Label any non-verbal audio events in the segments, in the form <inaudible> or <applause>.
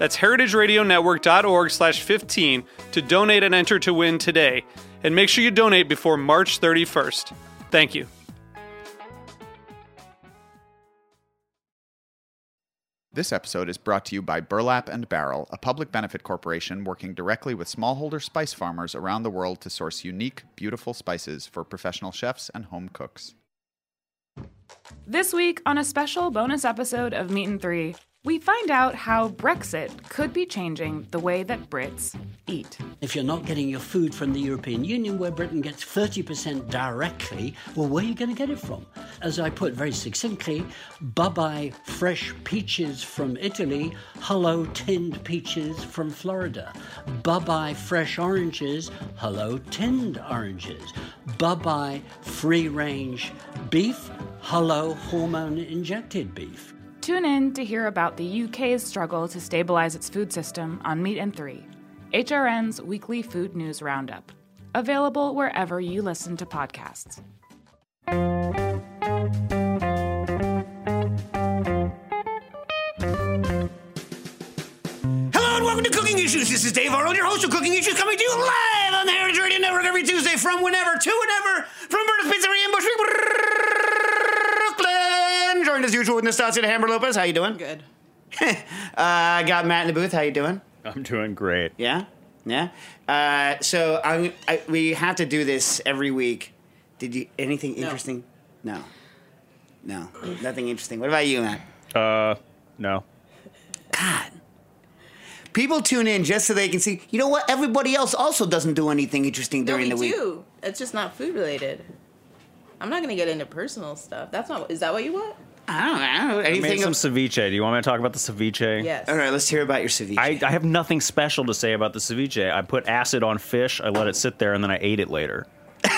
That's heritageradionetwork.org slash 15 to donate and enter to win today. And make sure you donate before March 31st. Thank you. This episode is brought to you by Burlap and Barrel, a public benefit corporation working directly with smallholder spice farmers around the world to source unique, beautiful spices for professional chefs and home cooks. This week, on a special bonus episode of Meat and Three, we find out how Brexit could be changing the way that Brits eat. If you're not getting your food from the European Union, where Britain gets 30% directly, well, where are you going to get it from? As I put very succinctly, bye bye fresh peaches from Italy, hello tinned peaches from Florida. Bye bye fresh oranges, hello tinned oranges. Bye bye free range beef, hello hormone injected beef. Tune in to hear about the UK's struggle to stabilize its food system on Meat and Three, HRN's weekly food news roundup. Available wherever you listen to podcasts. Hello and welcome to Cooking Issues. This is Dave Arnold, your host of Cooking Issues, coming to you live on the Heritage Radio Network every Tuesday from whenever to whenever from Roberta's Pizzeria in Bushwick, as usual with Nastassia and Hammer Lopez. How you doing? Good. <laughs> uh, I got Matt in the booth. How you doing? I'm doing great. Yeah, yeah. Uh, so I'm, I, we have to do this every week. Did you anything interesting? No, no, nothing interesting. What about you, Matt? Uh, no. God. People tune in just so they can see. You know what? Everybody else also doesn't do anything interesting No, during we the week. do. It's just not food related. I'm not gonna get into personal stuff. That's not. Is that what you want? I don't know. I made some of- ceviche. Do you want me to talk about the ceviche? Yes. All right, let's hear about your ceviche. I, I have nothing special to say about the ceviche. I put acid on fish, I let it sit there, and then I ate it later. <laughs>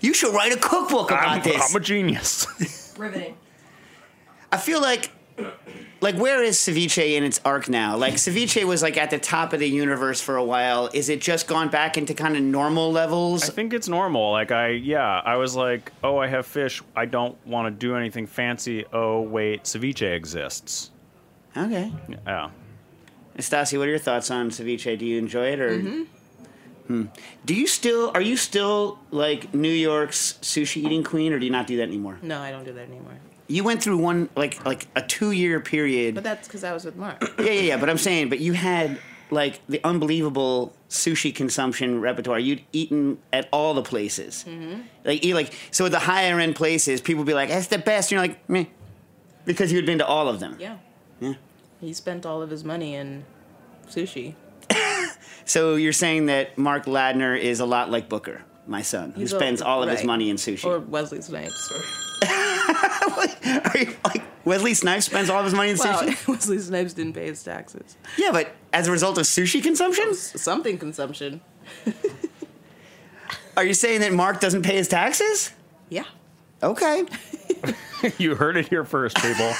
you should write a cookbook about I'm, this. I'm a genius. <laughs> Riveting. I feel like, like, where is ceviche in its arc now? Like, ceviche was like at the top of the universe for a while. Is it just gone back into kind of normal levels? I think it's normal. Like I, yeah, I was like, oh, I have fish. I don't want to do anything fancy. Oh, wait, ceviche exists. okay. Yeah. Stasi, what are your thoughts on ceviche? Do you enjoy it or? Hmm. Do you still are you still like New York's sushi eating queen, or do you not do that anymore? No, I don't do that anymore. You went through one like like a two year period. But that's because I was with Mark. <coughs> yeah, yeah, yeah. But I'm saying, but you had like the unbelievable sushi consumption repertoire. You'd eaten at all the places. Mm-hmm. Like, you like so at the higher end places, people would be like, "That's the best." And you're like, "Meh," because you had been to all of them. Yeah. Yeah. He spent all of his money in sushi. <laughs> So you're saying that Mark Ladner is a lot like Booker, my son, who He's a- spends all of his money in sushi. Or Wesley Snipes. <laughs> <laughs> Are you, like Wesley Snipes spends all of his money in Well, sushi? <laughs> Wesley Snipes didn't pay his taxes. Yeah, but as a result of sushi consumption, Something consumption. <laughs> are you saying that Mark doesn't pay his taxes? Yeah. Okay. you heard it here first, people.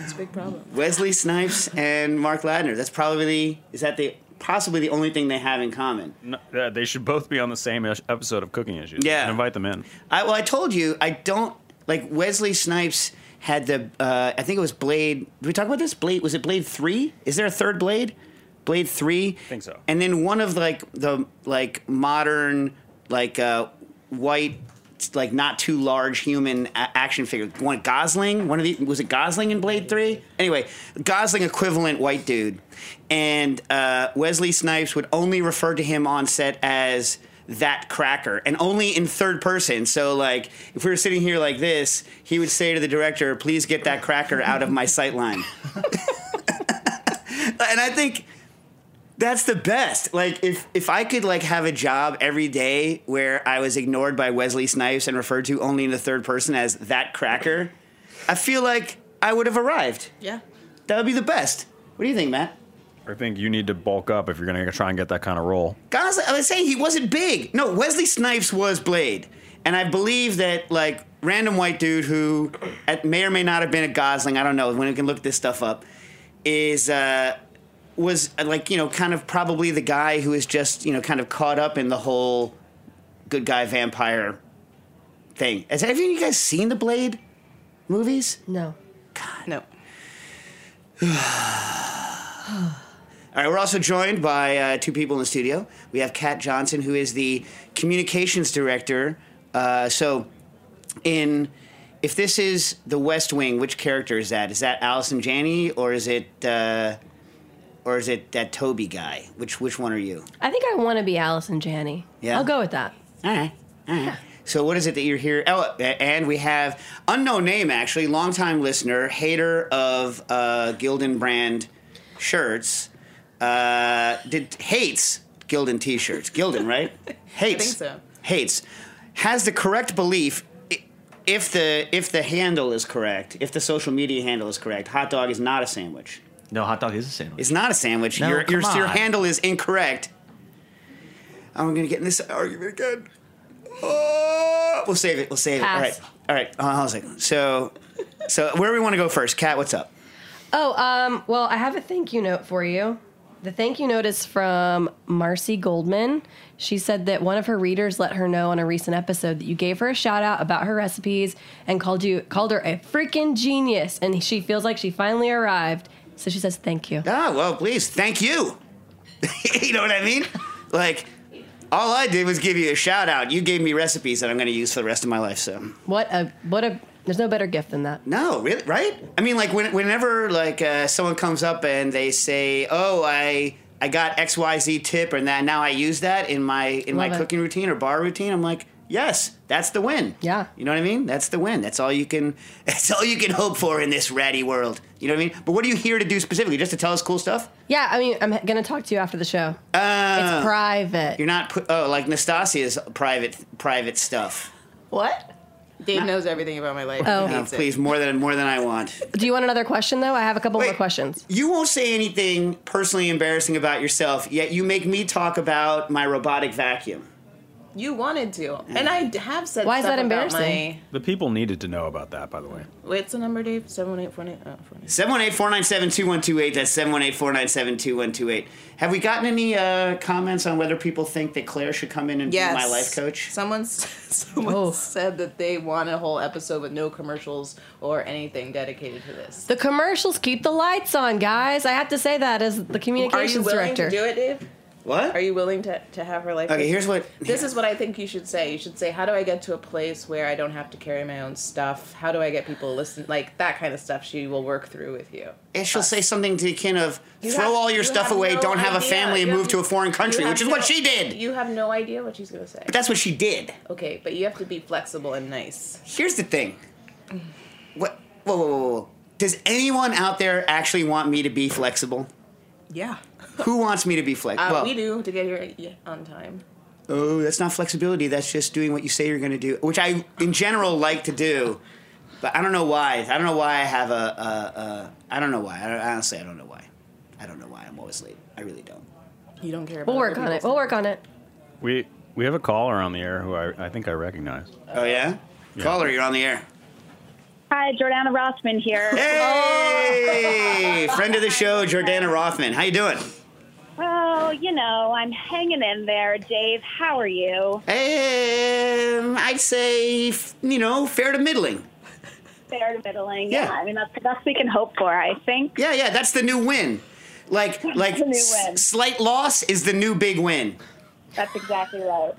It's a big problem. Wesley Snipes and Mark Ladner. That's probably the is that the possibly the only thing they have in common. No, uh, they should both be on the same episode of Cooking Issues. Yeah. And invite them in. I well, I told you I don't like Wesley Snipes had the uh, I think it was Blade. Did we talk about this? Blade was it Blade three? Is there a third Blade? Blade three. I think so. And then one of like the like modern like uh, white like not too large human a- action figure. One Gosling. One of the was it Gosling in Blade three? Anyway, Gosling equivalent white dude, and uh, Wesley Snipes would only refer to him on set as that cracker and only in third person. So like if we were sitting here like this, he would say to the director, "Please get that cracker out of my sight line." <laughs> and I think that's the best. Like if if I could like have a job every day where I was ignored by Wesley Snipes and referred to only in the third person as that cracker, I feel like I would have arrived. Yeah. That would be the best. What do you think, Matt? I think you need to bulk up if you're going to try and get that kind of role. Guys, I was saying he wasn't big. No, Wesley Snipes was Blade, and I believe that like random white dude who at, may or may not have been a Gosling. I don't know. When we can look this stuff up, is uh, was uh, like you know kind of probably the guy who is just you know kind of caught up in the whole good guy vampire thing. Has have you guys seen the Blade movies? No. God no. <sighs> <sighs> <sighs> All right, we're also joined by uh, two people in the studio. We have Kat Johnson, who is the communications director. Uh, so, in if this is the West Wing, which character is that? Is that Allison Janney, or is it, uh, or is it that Toby guy? Which which one are you? I think I want to be Allison Janney. Yeah? I'll go with that. All right, all right. <laughs> So, what is it that you're here? Oh, and we have unknown name actually, longtime listener, hater of uh, Gildan brand shirts. Uh, did hates Gildan t-shirts. Gildan, right? <laughs> Hates. think so. Hates. Has the correct belief. If the if the handle is correct, if the social media handle is correct, hot dog is not a sandwich. No, hot dog is a sandwich. It's not a sandwich. No, your, your, come your on. handle is incorrect. I'm going to get in this argument again. Oh, we'll save it. We'll save Pass. it. All right. All right. Hold on a second. So, so where do we want to go first? Kat, what's up? Oh, um, well, I have a thank you note for you. The thank you note is from Marcy Goldman. She said that one of her readers let her know on a recent episode that you gave her a shout out about her recipes and called you called her a freaking genius, and she feels like she finally arrived. So she says thank you. Ah, well, please. Thank you. <laughs> you know what I mean? Like, all I did was give you a shout out. You gave me recipes that I'm going to use for the rest of my life. So. What a what a there's no better gift than that. No, really, right? I mean, like when, whenever like uh, someone comes up and they say, "Oh, I I got X Y Z tip, and that now I use that in my in my it. cooking routine or bar routine," I'm like, "Yes, that's the win." Yeah. you know what I mean? That's the win. That's all you can. <laughs> That's all you can hope for in this ratty world. You know what I mean? But what are you here to do specifically? Just to tell us cool stuff? Yeah, I mean, I'm gonna talk to you after the show. Uh, it's private. You're not put, oh like Nastassia's private private stuff. What? Dave knows everything about my life. Oh. He it. please, more than more than I want. Do you want another question though? I have a couple more questions. You won't say anything personally embarrassing about yourself, yet you make me talk about my robotic vacuum. You wanted to, and I have said. Why is stuff that about embarrassing? The people needed to know about that, by the way. My, what's the number, Dave? Seven one eight four eight. Oh, four eight. 718-497-2128. That's 718-497-2128. Have we gotten any uh, comments on whether people think that Claire should come in and Yes. be my life coach? Someone, s- <laughs> someone Oh. said that they want a whole episode with no commercials or anything dedicated to this. The commercials keep the lights on, guys. I have to say that as the Are you communications willing director. to do it, Dave? What? Are you willing to, to have her life? Okay, here's what- This is what I think you should say. You should say, "How do I get to a place where I don't have to carry my own stuff? How do I get people to listen?" Like that kind of stuff. She will work through with you. And she'll say something to the kin of, You throw have- all your you stuff away, no don't have a idea. family, and move to a foreign country, which is no- what she did. You have no idea what she's gonna say. But that's what she did. Okay, but you have to be flexible and nice. Here's the thing. What? Whoa, whoa, whoa, whoa. Does anyone out there actually want me to be flexible? Yeah. Who wants me to be Uh, flexible? we do to get here on time. Oh, that's not flexibility. That's just doing what you say you're going to do, which I, in general, like to do. But I don't know why. I don't know why I have a. a, a I don't know why. I don't, honestly, I don't know why. I don't know why I'm always late. I really don't. You don't care. About We'll work on it. people's We'll work on it. We we have a caller on the air who I, I think I recognize. Oh yeah. Caller, you're on the air. Hi, Jordana Rothman here. Hey, <laughs> friend of the show, Jordana Rothman. How you doing? You know, I'm hanging in there. Dave, how are you? Um, I'd say you know fair to middling. Fair to middling. Yeah. Yeah. I mean, that's the best we can hope for, I think. Yeah, yeah, that's the new win. Like like s- slight loss is the new big win. That's exactly right.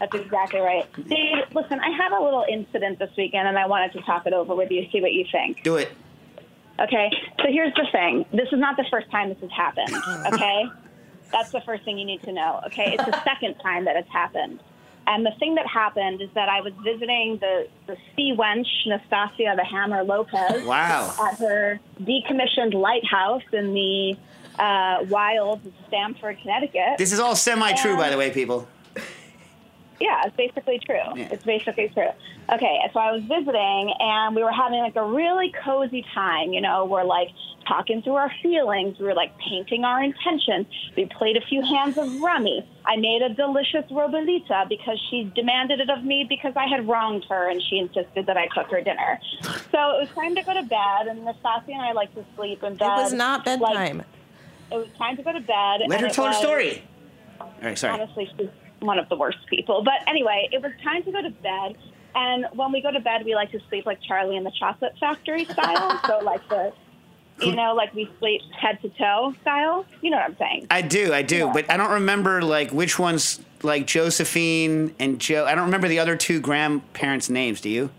That's exactly right. Dave, listen, I had a little incident this weekend, and I wanted to talk it over with you, see what you think. Do it. Okay? So here's the thing this is not the first time this has happened, okay? <laughs> That's the first thing you need to know. Okay, it's the <laughs> second time that it's happened. And the thing that happened is that I was visiting the, the sea wench, Nastassia the Hammer Lopez, Wow. at her decommissioned lighthouse in the uh, wilds of Stamford, Connecticut. This is all semi-true, by the way, people. Yeah, it's basically true. Yeah. It's basically true. Okay, so I was visiting and we were having like a really cozy time. You know, we're like talking through our feelings. We were like painting our intentions. We played a few hands of rummy. I made a delicious ribollita because she demanded it of me because I had wronged her and she insisted that I cook her dinner. So it was time to go to bed and Nastassia and I like to sleep in It was not like, bedtime. it was time to go to bed. Let and her it tell her story. All right, sorry. honestly, she's one of the worst people. But anyway, it was time to go to bed. And when we go to bed, we like to sleep like Charlie and the Chocolate Factory style. <laughs> so like the, you know, like we sleep head to toe style. You know what I'm saying? I do, I do, Yeah. but I don't remember like which ones like Josephine and Joe. I don't remember the other two grandparents' names. Do you?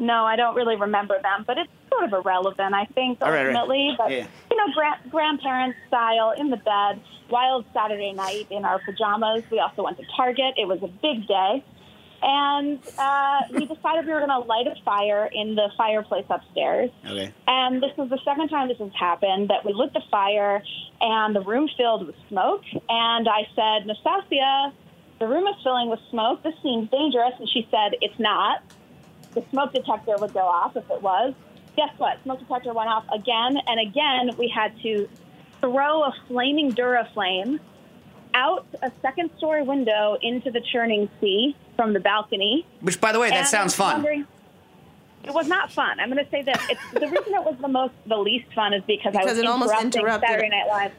No, I don't really remember them, but it's sort of irrelevant, I think, All right, right. ultimately. But, Yeah. you know, gra- grandparents style in the bed, wild Saturday night in our pajamas. We also went to Target. It was a big day. And uh, we decided we were going to light a fire in the fireplace upstairs. Okay. And this was the second time this has happened that we lit the fire and the room filled with smoke. And I said, Nastassia, the room is filling with smoke. This seems dangerous. And she said, It's not. The smoke detector would go off if it was. Guess what? Smoke detector went off again and again. We had to throw a flaming Duraflame out a second story window into the churning sea from the balcony. Which, by the way, that And sounds fun. It was not fun. I'm going to say that it's, the reason it was the most, the least fun is because, I was it almost interrupting interrupted- Saturday Night Live,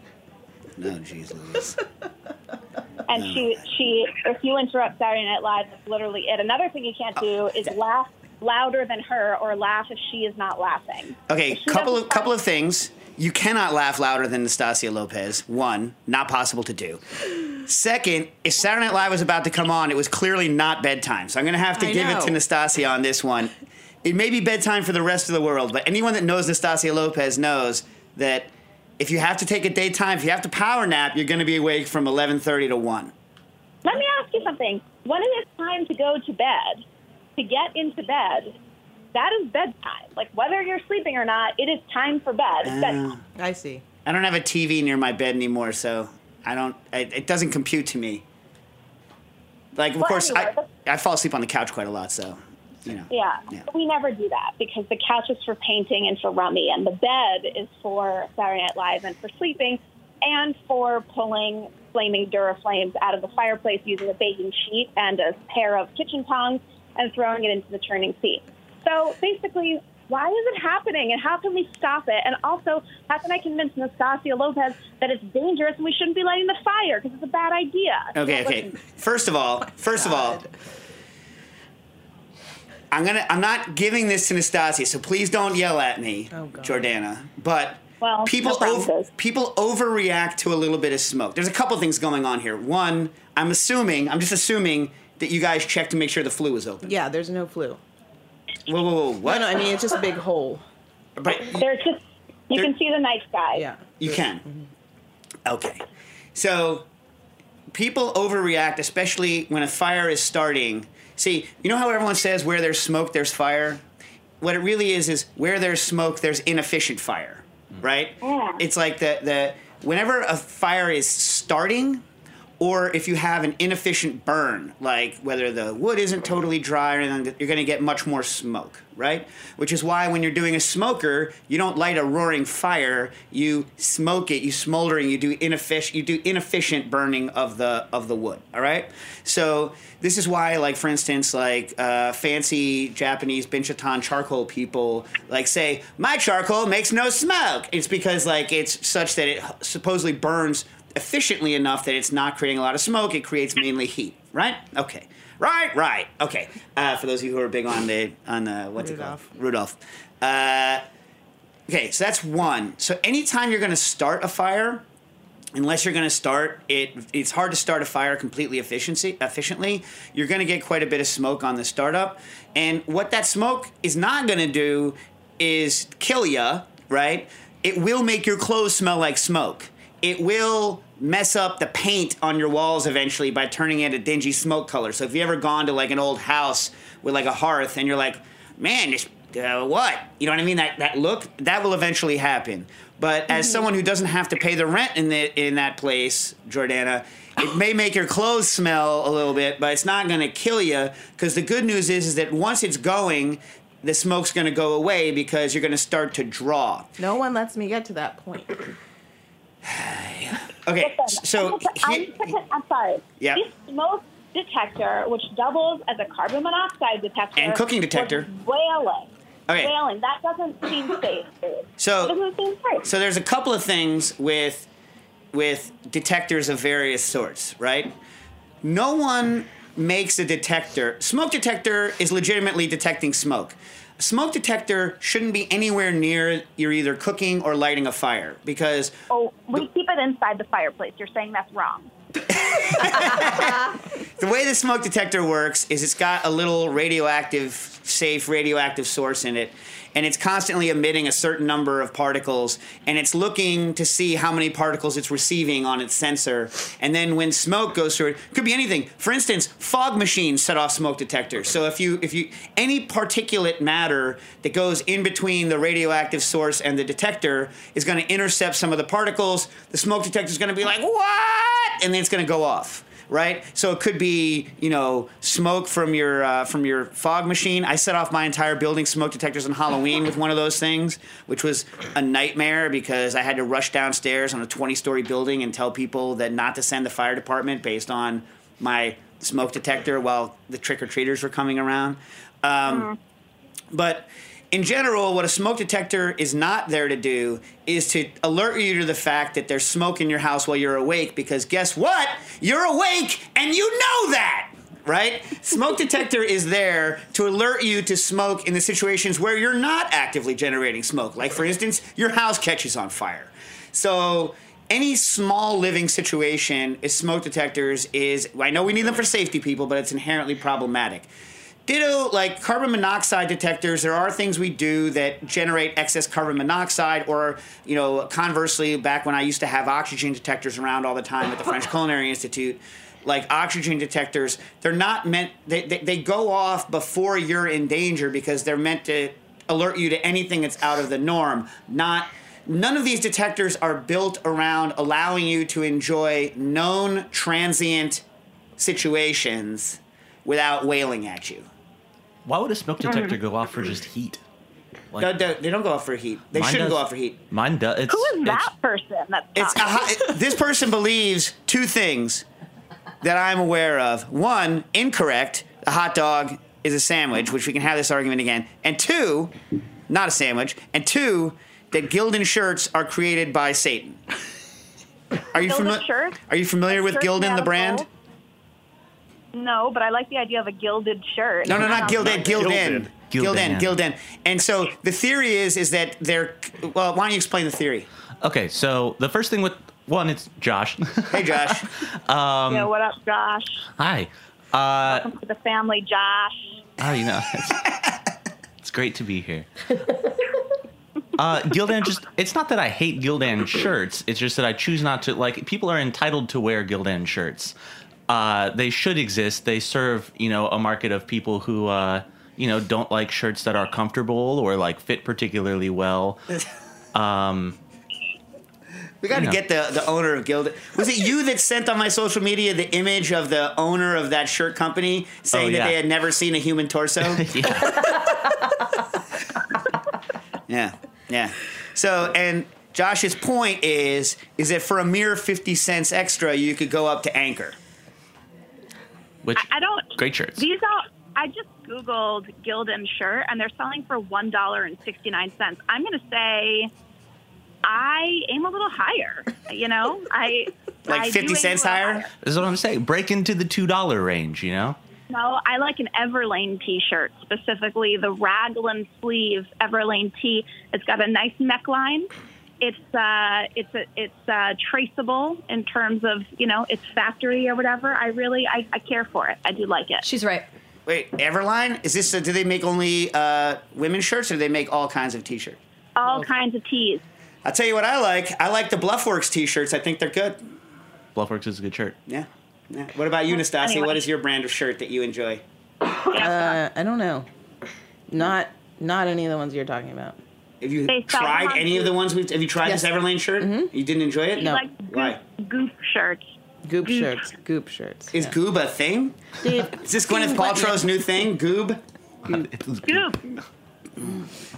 No, jeez, Louise. and oh, she, she, if you interrupt Saturday Night Live, that's literally it. Another thing you can't do is laugh louder than her or laugh if she is not laughing. Okay, If couple doesn't of couple of things. You cannot laugh louder than Nastassia Lopez. One, not possible to do. Second, if Saturday Night Live was about to come on, it was clearly not bedtime. So I'm going to have to I give it to. Nastassia on this one. It may be bedtime for the rest of the world, but anyone that knows Nastassia Lopez knows that if you have to take a daytime, if you have to power nap, you're going to be awake from 11:30 to 1. Let me ask you something. When is it time to go to bed, to get into bed, that is bedtime. Like whether you're sleeping or not, it is time for bed. It's ah. bedtime. I see. I don't have a TV near my bed anymore, so I don't. It, it doesn't compute to me. Like, of Well, course, anyway, I I fall asleep on the couch quite a lot, so you know. Yeah. Yeah. We never do that because the couch is for painting and for rummy, and the bed is for Saturday Night Live and for sleeping, and for pulling flaming Duraflames out of the fireplace using a baking sheet and a pair of kitchen tongs and throwing it into the churning sea. So basically, why is it happening, and how can we stop it? And also, how can I convince Nastassia Lopez that it's dangerous and we shouldn't be lighting the fire because it's a bad idea? Okay, okay. First of all, first of all, I'm gonna. I'm not giving this to Nastassia, so please don't yell at me, Oh, Jordana. But Well, people no over, people overreact to a little bit of smoke. There's a couple things going on here. One, I'm assuming. I'm just assuming that you guys checked to make sure the flue was open. Yeah, there's no flu. Whoa, whoa, whoa! What? No, no, I mean it's just a big hole. but There's just you There- can see the night sky. Yeah. You can. Mm-hmm. Okay. So people overreact, especially when a fire is starting. See, you know how everyone says where there's smoke, there's fire? What it really is is where there's smoke, there's inefficient fire, right? Yeah. It's like the, the whenever a fire is starting, or if you have an inefficient burn, like whether the wood isn't totally dry, or anything, you're going to get much more smoke, right? Which is why when you're doing a smoker, you don't light a roaring fire. You smoke it, you smoldering, you do inefficient, you do inefficient burning of the of the wood. All right. So this is why, like for instance, like uh, fancy Japanese binchotan charcoal people like say my charcoal makes no smoke. It's because like it's such that it supposedly burns efficiently enough that it's not creating a lot of smoke. It creates mainly heat. Right? Okay. Right. Right. Okay. Uh, for those of you who are big on the on the what's Rudolph. it called? Rudolph. Uh, okay. So that's one. So anytime you're going to start a fire, unless you're going to start it it's hard to start a fire completely efficiency efficiently you're going to get quite a bit of smoke on the startup and what that smoke is not going to do is kill you right it will make your clothes smell like smoke it will mess up the paint on your walls eventually by turning it a dingy smoke color. So if you ever gone to like an old house with like a hearth and you're like, man, this, uh, what? You know what I mean? That that look that will eventually happen. But as someone who doesn't have to pay the rent in the in that place, Jordana, it may make your clothes smell a little bit, but it's not going to kill you. Because the good news is, is that once it's going, the smoke's going to go away because you're going to start to draw. No one lets me get to that point. Okay, Listen, so I'm, he- I'm sorry. Yeah. This smoke detector, which doubles as a carbon monoxide detector And cooking detector. wailing. Okay. Wailing. That doesn't seem safe. Dude. So- that doesn't seem safe. So there's a couple of things with with detectors of various sorts, right? No one makes a detector. Smoke detector is legitimately detecting smoke. Smoke detector shouldn't be anywhere near you're either cooking or lighting a fire because oh, we keep it inside the fireplace. You're saying that's wrong. <laughs> the way the smoke detector works is it's got a little radioactive, safe radioactive source in it, and it's constantly emitting a certain number of particles, and it's looking to see how many particles it's receiving on its sensor. And then when smoke goes through it, could be anything. For instance, fog machines set off smoke detectors. So if you if you any particulate matter that goes in between the radioactive source and the detector is going to intercept some of the particles, the smoke detector is going to be like, "What?" and then it's going to go off right? So it could be, you know, smoke from your uh, from your fog machine. I set off my entire building smoke detectors on Halloween with one of those things, which was a nightmare because I had to rush downstairs on a 20 story building and tell people that not to send the fire department based on my smoke detector while the trick or treaters were coming around. Um, But in general, what a smoke detector is not there to do is to alert you to the fact that there's smoke in your house while you're awake because guess what? You're awake and you know that. Right? Smoke detector is there to alert you to smoke in the situations where you're not actively generating smoke. Like, for instance, your house catches on fire. So, any small living situation is smoke detectors is I know we need them for safety people, but it's inherently problematic. Ditto, like carbon monoxide detectors, there are things we do that generate excess carbon monoxide, or, you know, conversely, back when I used to have oxygen detectors around all the time at the French <laughs> Culinary Institute, like oxygen detectors, they're not meant, they, they, they go off before you're in danger because they're meant to alert you to anything that's out of the norm, not. None of these detectors are built around allowing you to enjoy known transient situations without wailing at you. Why would a smoke detector go off for just heat? Like, No, no, they don't go off for heat. They Mine shouldn't does- go off for heat. Mine does. It's, Who is it's- that person? That's It's a talking? <laughs> this person believes two things that I'm aware of. One, incorrect. A hot dog is a sandwich, which we can have this argument again. And two, not a sandwich. And two, that Gildan shirts are created by Satan. Are you familiar? Are you familiar with Shirts Gildan, the brand? gold? No, but I like the idea of a gilded shirt. No, no, not gilded, Gildan. nice. Gildan. Gildan. Gildan. Gildan. And so the theory is, is that they're. Well, why don't you explain the theory? okay, so the first thing with one, it's Josh. <laughs> Hey, Josh. <laughs> yeah, what up, Josh? Hi. Uh, Welcome to the family, Josh. oh, you know, it's, it's great to be here. <laughs> Uh, Gildan just, it's not that I hate Gildan shirts. It's just that I choose not to, like, people are entitled to wear Gildan shirts. Uh, they should exist. They serve, you know, a market of people who, uh, you know, don't like shirts that are comfortable or, like, fit particularly well. <laughs> Um, We got to get the, the owner of Gildan. Was it you that sent on my social media the image of the owner of that shirt company saying Oh, that they had never seen a human torso? <laughs> yeah. <laughs> yeah, yeah. So, and Josh's point is, is that for a mere fifty cents extra, you could go up to Anchor. Which, I don't. great shirts. These are. I just googled Gildan shirt, and they're selling for one dollar and sixty nine cents. I'm going to say. I aim a little higher, you know. I <laughs> Like I 50 cents little higher? This is what I'm saying. Break into the $2 range, you know? No, I like an Everlane T-shirt, specifically the raglan sleeve Everlane T. It's got a nice neckline. It's uh, it's a, it's uh, traceable in terms of you know its factory or whatever. I really I, I care for it. I do like it. She's right. Wait, Everline? Is this? A, do they make only uh, women's shirts, or do they make all kinds of T-shirts? All kinds of tees. I'll tell you what I like. I like the Bluffworks t-shirts. I think they're good. Bluffworks is a good shirt. Yeah. yeah. What about you, Nastassia? Anyway. What is your brand of shirt that you enjoy? Uh, I don't know. Not not any of the ones you're talking about. Have you They tried any of the ones we've? Have you tried Yes. this Everlane shirt? Mm-hmm. You didn't enjoy it? He No. likes Why? goop, goop shirts. Goop shirts. Goop shirts. Is yeah. Goob a thing? Dave, <laughs> Is this Gwyneth Paltrow's new thing? Goob. Goop.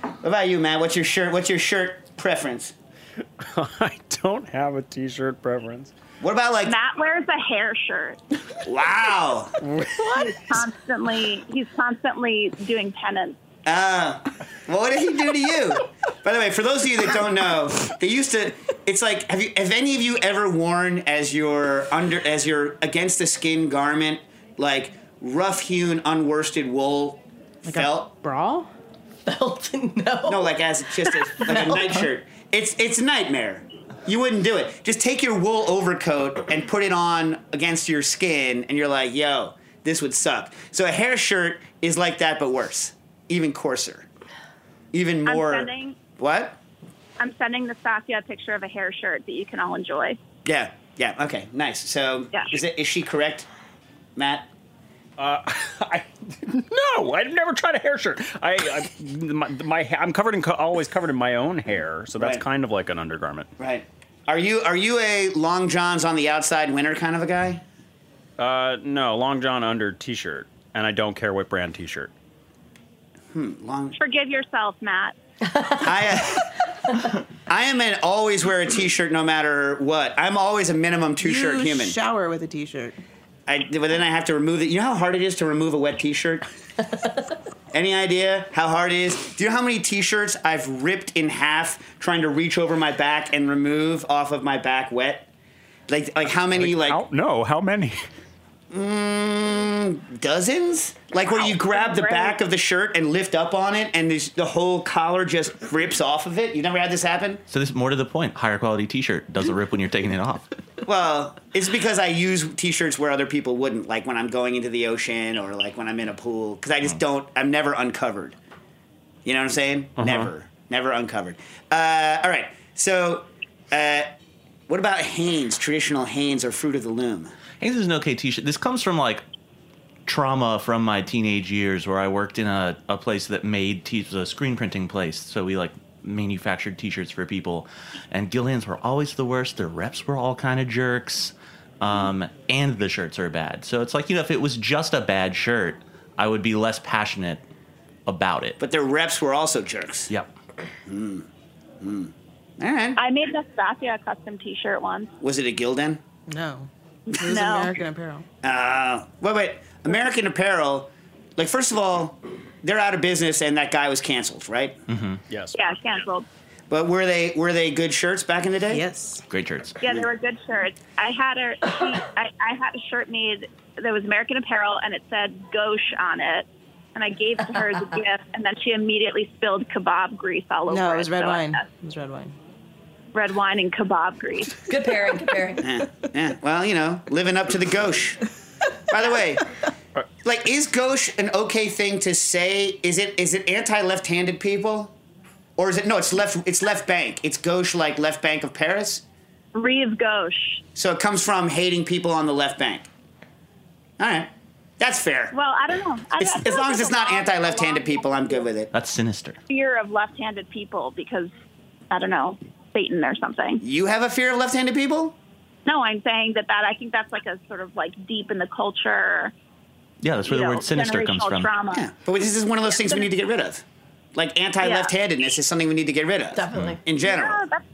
What about you, Matt? What's your shirt? What's your shirt preference? <laughs> I don't have a t-shirt preference. What about like? Matt wears a hair shirt. Wow. <laughs> what? He's constantly he's constantly doing penance. Uh, well, what did he do to you? By the way, for those of you that don't know, they used to. It's like, have you, have any of you ever worn as your under, as your against the skin garment, like rough hewn, unworsted wool felt? bra? Felt <laughs> no. No, like as just a, like a nightshirt. It's it's a nightmare. You wouldn't do it. Just take your wool overcoat and put it on against your skin, and you're like, yo, this would suck. So a hair shirt is like that, but worse, even coarser, even I'm more. sending What? I'm sending Nastassia a picture of a hair shirt that you can all enjoy. Yeah, yeah. Okay, nice. So Yeah. is it is she correct, Matt? <laughs> I, no, I've never tried a hair shirt. I, I my, my I'm covered in always covered in my own hair, so that's Right. kind of like an undergarment. Right. Are you are you a long johns on the outside winter kind of a guy? Uh, no, long john under t-shirt, and I don't care what brand t-shirt. Long. Forgive yourself, Matt. <laughs> I uh, I am an always wear a t-shirt no matter what. I'm always a minimum two-shirt you human. shower with a t-shirt. I, but then I have to remove it. You know how hard it is to remove a wet T-shirt? <laughs> Any idea how hard it is? Do you know how many T-shirts I've ripped in half trying to reach over my back and remove off of my back wet? Like, like how many? Like, How, no, how many? Dozens? Like where you grab the Great. back of the shirt and lift up on it, and there's, the whole collar just rips off of it. You never had this happen? So this more to the point. Higher quality T-shirt doesn't rip when you're taking it off. <laughs> Well, it's because I use T-shirts where other people wouldn't, like when I'm going into the ocean or like when I'm in a pool, because I just don't. I'm never uncovered. You know what I'm saying? Never, never uncovered. Uh, all right. So, uh, what about Hanes? Traditional Hanes or Fruit of the Loom? Hey, this is an okay T-shirt. This comes from like trauma from my teenage years, where I worked in a, a place that made t- it was a screen printing place. So we like manufactured T-shirts for people, and Gildan's were always the worst. Their reps were all kind of jerks, um, and the shirts are bad. So it's like you know, if it was just a bad shirt, I would be less passionate about it. But their reps were also jerks. yep. Hmm. Hmm. Hmm. All right. I made Nastassia a custom T-shirt once. Was it a Gildan? No. It was <laughs> No. American Apparel. Uh, wait, wait. American Apparel. Like, first of all, they're out of business, and that guy was canceled, right? Mm-hmm. Yes. Yeah, canceled. But were they were they good shirts back in the day? Yes. Great shirts. Yeah, they were good shirts. I had a she, I, I had a shirt made that was American Apparel, and it said Gauche on it. And I gave it to her as <laughs> a gift, and then she immediately spilled kebab grease all over No, it was red so wine. It was red wine. Red wine and kebab grease. Good pairing. Good pairing. <laughs> Yeah, yeah. Well, you know, living up to the gauche. By the way, like, is gauche an okay thing to say? Is it is it anti left-handed people, or is it no? It's left. It's left bank. It's gauche like left bank of Paris. Rive Gauche. So it comes from hating people on the left bank. All right, that's fair. Well, I don't know. I, It's, I as long like as it's not anti-left-handed people, I'm good with it. That's sinister. Fear of left-handed people because I don't know Satan or something. You have a fear of left-handed people? No, I'm saying that that I think that's like a sort of like deep in the culture. Yeah, that's where the know, word sinister comes from. Trauma. Yeah, but this is one of those things we need to get rid of. Like anti-left-handedness is something we need to get rid of Definitely. in general. Yeah, that's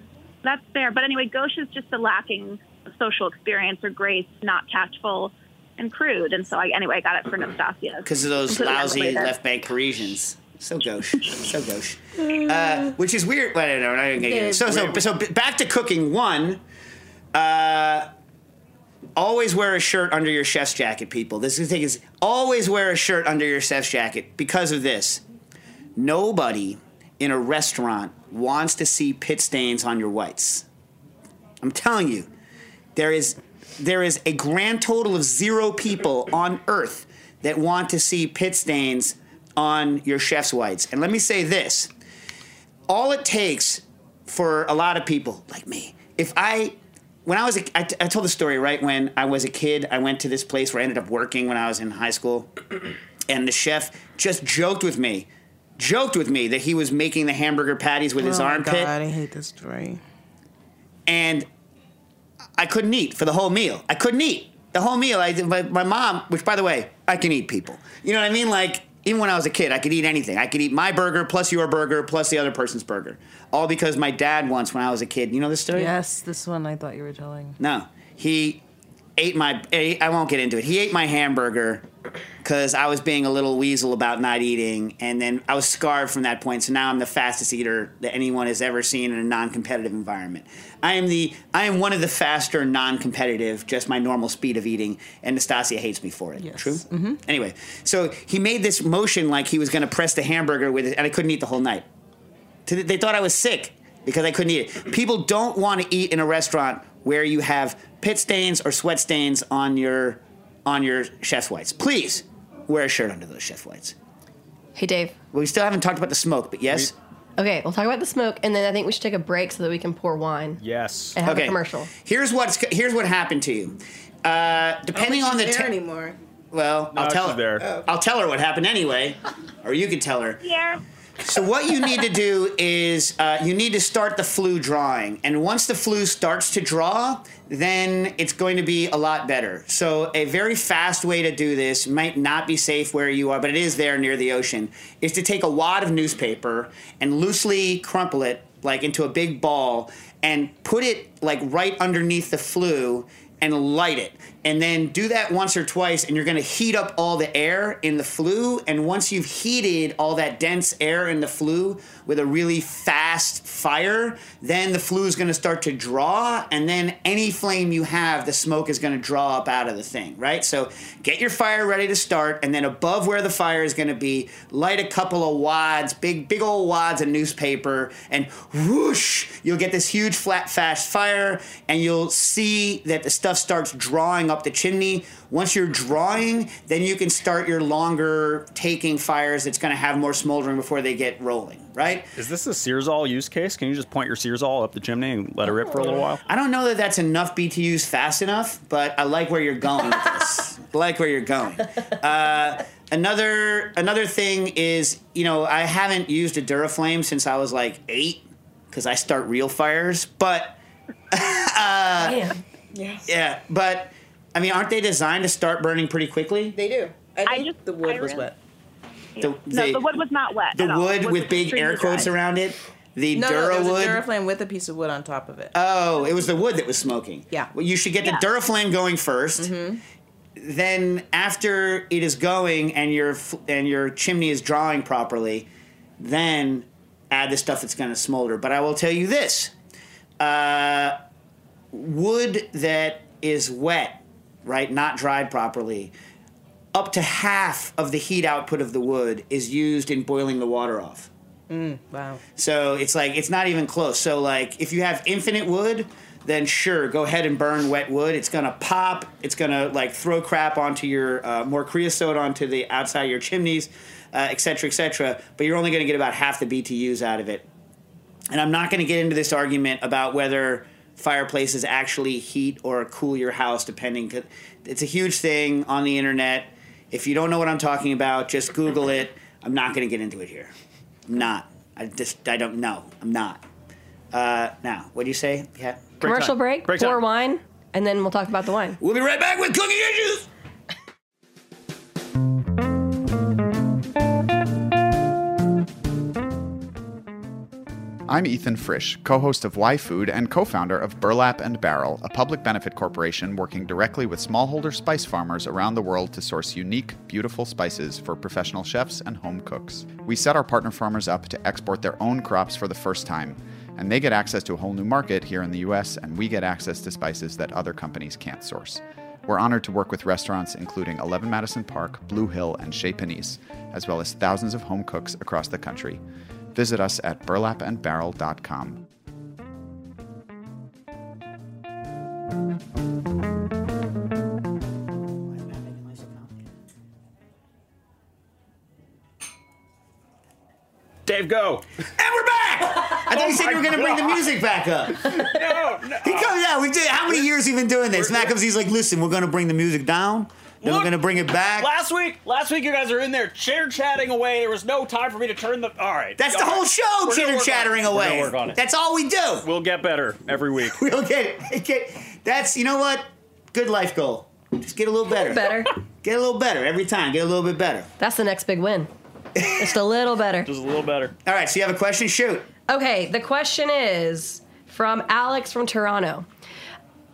that's fair. But anyway, gauche is just a lacking social experience or grace, not tactful and crude. And so I anyway I got it for mm-hmm. Nastassia. because of those Completely lousy left bank Parisians. So gauche, so gauche. Uh, which is weird. Well, I don't know. I'm get. So, so, so back to cooking. One, uh, always wear a shirt under your chef's jacket, people. This is the thing is always wear a shirt under your chef's jacket because of this. Nobody in a restaurant wants to see pit stains on your whites. I'm telling you, there is there is a grand total of zero people on earth that want to see pit stains on your chef's whites. And let me say this all it takes for a lot of people like me, if I when I was a, I, t- I told the story right when I was a kid, I went to this place where I ended up working when I was in high school, <clears throat> and the chef just joked with me, joked with me that he was making the hamburger patties with his oh my armpit God, I hate this story. and I couldn't eat for the whole meal. I couldn't eat the whole meal. I my, my mom, which by the way, I can eat people. You know what I mean? Like even when I was a kid, I could eat anything. I could eat my burger plus your burger plus the other person's burger, all because my dad once when I was a kid. You know this story? Yes, this one I thought you were telling. No, he ate my. ate- I won't get into it. He ate my hamburger because I was being a little weasel about not eating, and then I was scarred from that point. So now I'm the fastest eater that anyone has ever seen in a non-competitive environment. I am the. I am one of the faster non-competitive, just my normal speed of eating, and Nastassia hates me for it. Yes. True. Mm-hmm. Anyway, so he made this motion like he was going to press the hamburger with it, and I couldn't eat the whole night. They thought I was sick because I couldn't eat it. People don't want to eat in a restaurant where you have pit stains or sweat stains on your on your chef's whites. Please wear a shirt under those chef whites. Hey, Dave. Well, we still haven't talked about the smoke, but yes. Okay, we'll talk about the smoke, and then I think we should take a break so that we can pour wine Yes. and have okay. a commercial. Here's what's here's what happened to you. Uh, depending on the there te- anymore. well, No, I'll tell she's her. there. I'll tell her what happened anyway, or you can tell her. Here. So what you need to do is uh, you need to start the flue drawing, and once the flue starts to draw, then it's going to be a lot better. So a very fast way to do this might not be safe where you are, but it is there near the ocean. Is to take a wad of newspaper and loosely crumple it like into a big ball and put it like right underneath the flue and light it. And then do that once or twice, and you're gonna heat up all the air in the flue. And once you've heated all that dense air in the flue with a really fast fire, then the flue is gonna start to draw. And then any flame you have, the smoke is gonna draw up out of the thing, right? So get your fire ready to start, and then above where the fire is gonna be, light a couple of wads, big, big old wads of newspaper, and whoosh, you'll get this huge, flat, fast fire, and you'll see that the stuff starts drawing up the chimney. Once you're drawing, then you can start your longer taking fires that's going to have more smoldering before they get rolling, right? Is this a Searzall use case? Can you just point your Searzall up the chimney and let it rip for a little while? I don't know that that's enough BTUs fast enough, but I like where you're going with this. <laughs> I like where you're going. Uh, another another thing is, you know, I haven't used a Duraflame since I was like eight because I start real fires, but <laughs> yeah, yeah, but I mean, aren't they designed to start burning pretty quickly? They do. I I think just- the wood I was really- wet. The, No, they- the wood was not wet. the at wood It was with big air quotes dry. around it. The No, Dura no, there was wood. Duraflame with a piece of wood on top of it. Oh, it was the wood that was smoking. Yeah. Well, you should get Yeah. the Duraflame going 1st Hmm. Then after it is going and your and your chimney is drawing properly, then add the stuff that's going to smolder. But I will tell you this: uh, wood that is wet, right, not dried properly, up to half of the heat output of the wood is used in boiling the water off. Wow. So it's like it's not even close. So like if you have infinite wood, then sure, go ahead and burn wet wood. It's gonna pop. It's gonna like throw crap onto your uh, more creosote onto the outside of your chimneys, uh, et cetera, et cetera. But you're only gonna get about half the BTUs out of it. And I'm not gonna get into this argument about whether fireplaces actually heat or cool your house, depending It's a huge thing on the internet. If you don't know what I'm talking about, just Google it. I'm not gonna get into it here. I'm not. I just I don't know. I'm not. Uh, now, what do you say? Yeah. Commercial time. break, Break pour time. wine, and then we'll talk about the wine. We'll be right back with cooking issues. I'm Ethan Frisch, co host of Why Food and co founder of Burlap and Barrel, a public benefit corporation working directly with smallholder spice farmers around the world to source unique, beautiful spices for professional chefs and home cooks. We set our partner farmers up to export their own crops for the first time, and they get access to a whole new market here in the US, and we get access to spices that other companies can't source. We're honored to work with restaurants including 11 Madison Park, Blue Hill, and Chez Panisse, as well as thousands of home cooks across the country. Visit us at burlapandbarrel.com. Dave, go. And we're back. I thought you said you were going to oh bring the music back up. <laughs> No, no. He comes out. We did. How many years have we been doing this? Matt comes. He's like, "Listen, we're going to bring the music down. Then we're going to bring it back." Last week, last week you guys are in there chitter chatting away. There was no time for me to turn the. All right, That's the all whole right. show, We're chitter chattering it. We're away. gonna work on it. That's all we do. We'll get better every week. <laughs> We'll get, get. That's you know what? Good life goal. Just get a little better. Better. Get a little better every time. Get a little bit better. That's the next big win. Just a little <laughs> better. Just a little better. All right. So you have a question? Shoot. Okay, the question is from Alex from Toronto.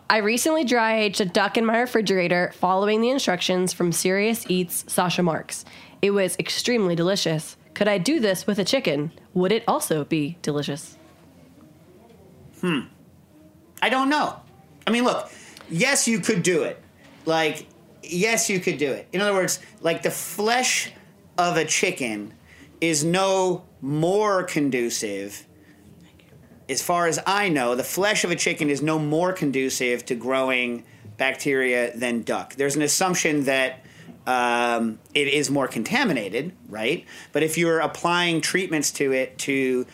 I recently dry aged a duck in my refrigerator following the instructions from Serious Eats Sasha Marx. It was extremely delicious. Could I do this with a chicken? Would it also be delicious? Hmm. I don't know. I mean, look. Yes, you could do it. Like, yes, you could do it. In other words, like the flesh of a chicken is no more conducive. As far as I know, the flesh of a chicken is no more conducive to growing bacteria than duck. There's an assumption that um, it is more contaminated, right? But if you're applying treatments to it to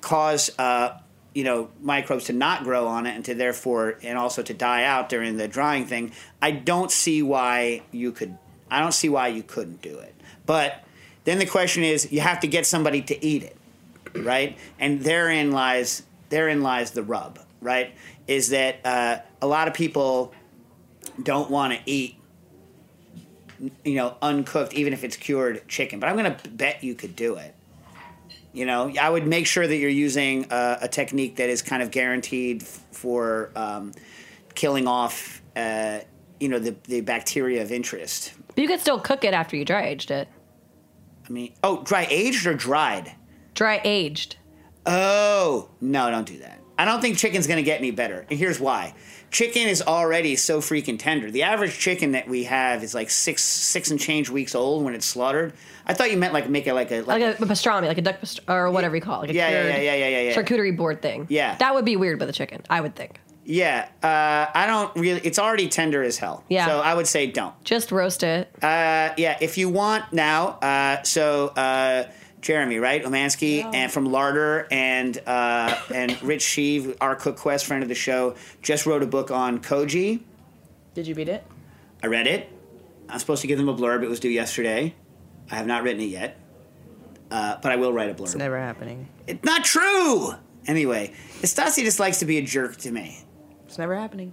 cause uh, you know microbes to not grow on it and to therefore and also to die out during the drying thing, I don't see why you could. I don't see why you couldn't do it. But then the question is, you have to get somebody to eat it, right? And therein lies therein lies the rub, right? Is that uh, a lot of people don't want to eat you know, uncooked, even if it's cured chicken. But I'm going to bet you could do it. You know, I would make sure that you're using a, a technique that is kind of guaranteed f- for um, killing off, uh, you know, the, the bacteria of interest. But you could still cook it after you dry aged it. I mean, oh, dry aged or dried? Dry aged. Oh, no, don't do that. I don't think chicken's going to get any better. And here's why. Chicken is already so freaking tender. The average chicken that we have is like six six and change weeks old when it's slaughtered. I thought you meant like make it like a Like a, a pastrami, like a duck pastr- or whatever you call it. Like Yeah, yeah, yeah, yeah, yeah, yeah. Charcuterie board thing. Yeah. That would be weird with a chicken, I would think. Yeah, uh, I don't really. It's already tender as hell. Yeah. So I would say don't. Just roast it. Uh, yeah, if you want now. Uh, so uh, Jeremy, right, Umansky, and from Larder, and uh, and Rich Shih, our Cook Quest friend of the show, just wrote a book on koji. Did you read it? I read it. I'm supposed to give them a blurb. It was due yesterday. I have not written it yet, uh, but I will write a blurb. It's never happening. It's not true. Anyway, Stasi just likes to be a jerk to me. It's never happening.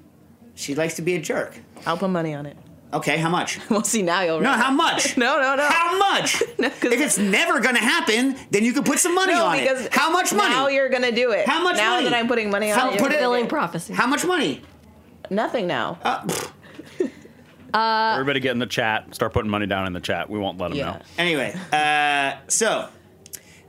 She likes to be a jerk. I'll put money on it. Okay, how much? <laughs> We'll see now. You'll No, how much? <laughs> No, no, no. How much? <laughs> No, 'cause- if it's never gonna happen, then you can put some money no, on because it. How much money? Now you're gonna do it. How much now money? that I'm putting money on How- it, put it- Fulfilling prophecy. How much money? nothing now. Uh, pfft. Everybody get in the chat. Start putting money down in the chat. We won't let them Yeah. know. anyway, uh, so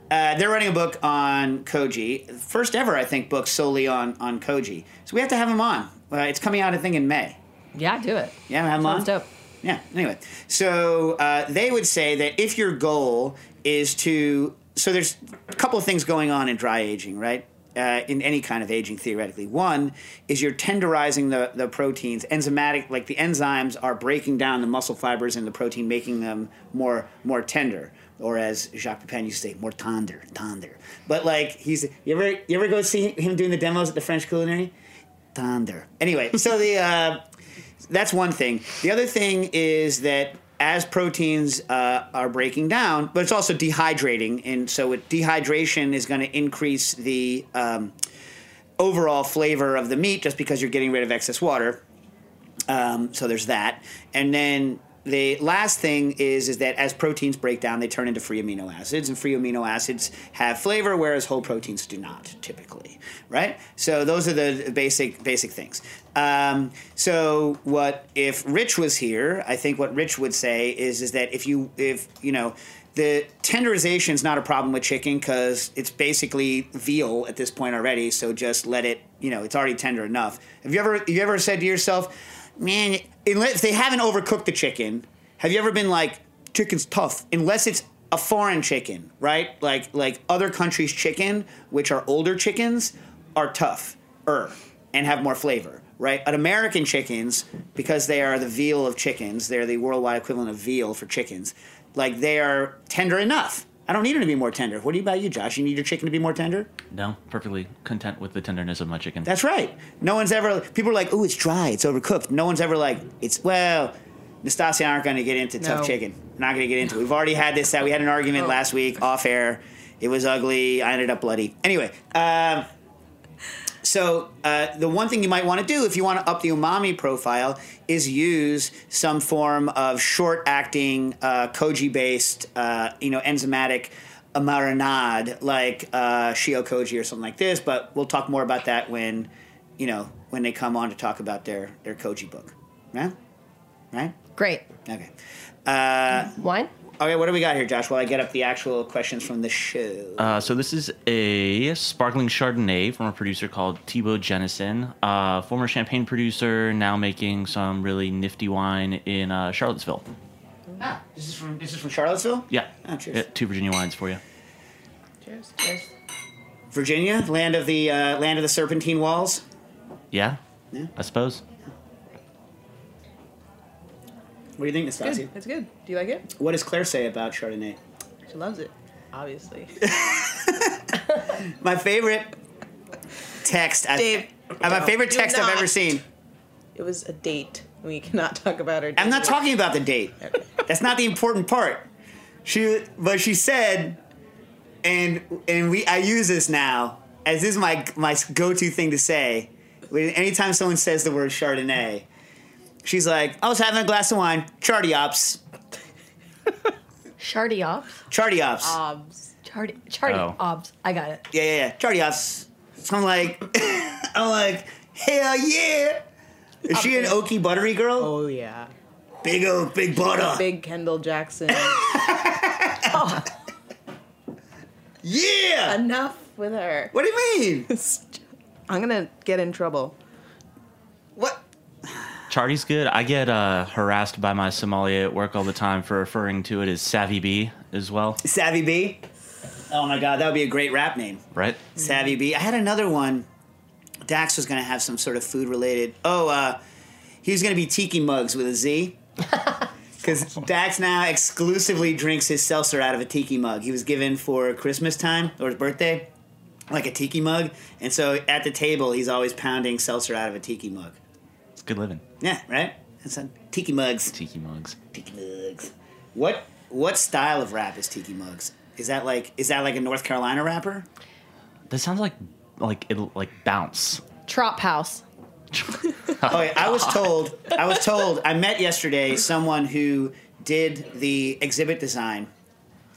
uh, they're writing a book on Koji. First ever, I think, book solely on on Koji. So we have to have him on. Uh, it's coming out, I think, in May. Yeah, do it. Yeah, have. Sounds dope. Yeah. Anyway, so uh, they would say that if your goal is to, so there's a couple of things going on in dry aging, right? Uh, in any kind of aging, theoretically. One is you're tenderizing the, the proteins, enzymatic, like the enzymes are breaking down the muscle fibers in the protein, making them more more tender, or as Jacques Pepin used to say, more tender, tender. But like he's, you ever you ever go see him doing the demos at the French Culinary? Tender. Anyway, so the. Uh, that's one thing. The other thing is that as proteins uh, are breaking down, but it's also dehydrating, and so dehydration is going to increase the um, overall flavor of the meat just because you're getting rid of excess water. Um, so there's that, and then the last thing is is that as proteins break down, they turn into free amino acids, and free amino acids have flavor, whereas whole proteins do not typically. Right. So those are the basic basic things. Um, so what if Rich was here? I think what Rich would say is is that if you if you know the tenderization is not a problem with chicken because it's basically veal at this point already. So just let it, you know, it's already tender enough. Have you ever, you ever said to yourself, man, if they haven't overcooked the chicken, have you ever been like, chicken's tough unless it's a foreign chicken, right? Like like other countries' chicken, which are older chickens, are tough, er, and have more flavor, right? But American chickens, because they are the veal of chickens, they're the worldwide equivalent of veal for chickens. Like they are tender enough, I don't need it to be more tender. What about you, Josh? You need your chicken to be more tender? No, perfectly content with the tenderness of my chicken. That's right. No one's ever. People are like, "Ooh, it's dry. It's overcooked." No one's ever like, "It's well." Nastassia aren't going to get into tough chicken. Not going to get into. it. We've already had this. That we had an argument Oh. last week off air. It was ugly. I ended up bloody. Anyway, um, so uh, the one thing you might want to do if you want to up the umami profile is use some form of short-acting uh, koji-based, uh, you know, enzymatic marinade like uh, shio koji or something like this. But we'll talk more about that when, you know, when they come on to talk about their their koji book. Right? Right? Great. Okay. Uh, Wine? Okay. What do we got here, Josh? While I get up the actual questions from the show. Uh, so this is a sparkling Chardonnay from a producer called Thibaut Jannisson, uh, former champagne producer, now making some really nifty wine in uh, Charlottesville. ah, this is from this is from Charlottesville. Yeah, Oh, cheers. Yeah, two Virginia wines for you. Cheers. Cheers. Virginia, land of the uh, land of the serpentine walls. Yeah, Yeah. I suppose. What do you think, Nastassia? Good. It's good. Do you like it? What does Claire say about Chardonnay? She loves it. Obviously. My favorite text. I, Dave, uh, my favorite text I've ever seen. It was a date. We cannot talk about her. Date. I'm not talking about the date. <laughs> That's not the important part. She, but she said, and and we I use this now as this is my my go-to thing to say. Anytime someone says the word Chardonnay, she's like, "I was having a glass of wine, Chardy ops. Shardy ops? Chardiops." Obs. Chardy, Chardy Oh. obs. I got it. Yeah, yeah, yeah. Chardiops. So I'm like, <laughs> I'm like, hell yeah. Is she an oaky buttery girl? Oh yeah. Big oak, big butter. Big Kendall Jackson. <laughs> Oh. yeah. Enough with her. What do you mean? <laughs> I'm gonna get in trouble. What? Chardy's good. I get uh, harassed by my sommelier at work all the time for referring to it as Savvy B as well, Savvy B. Oh my god, that would be a great rap name. right? Savvy B. I had another one. Dax was gonna have some sort of food related. Oh, uh, he was gonna be Tiki Mugs with a Z. <laughs> Because Dax now exclusively drinks his seltzer out of a tiki mug. He was given for Christmas time or his birthday, like a tiki mug. And so at the table, he's always pounding seltzer out of a tiki mug. It's good living. Yeah, right? That's a, tiki mugs. Tiki mugs. Tiki mugs. What what style of rap is tiki mugs? Is that like is that like a North Carolina rapper? That sounds like like it'll like bounce. Trop house. <laughs> Oh, okay, I was told. I was told. I met yesterday someone who did the exhibit design.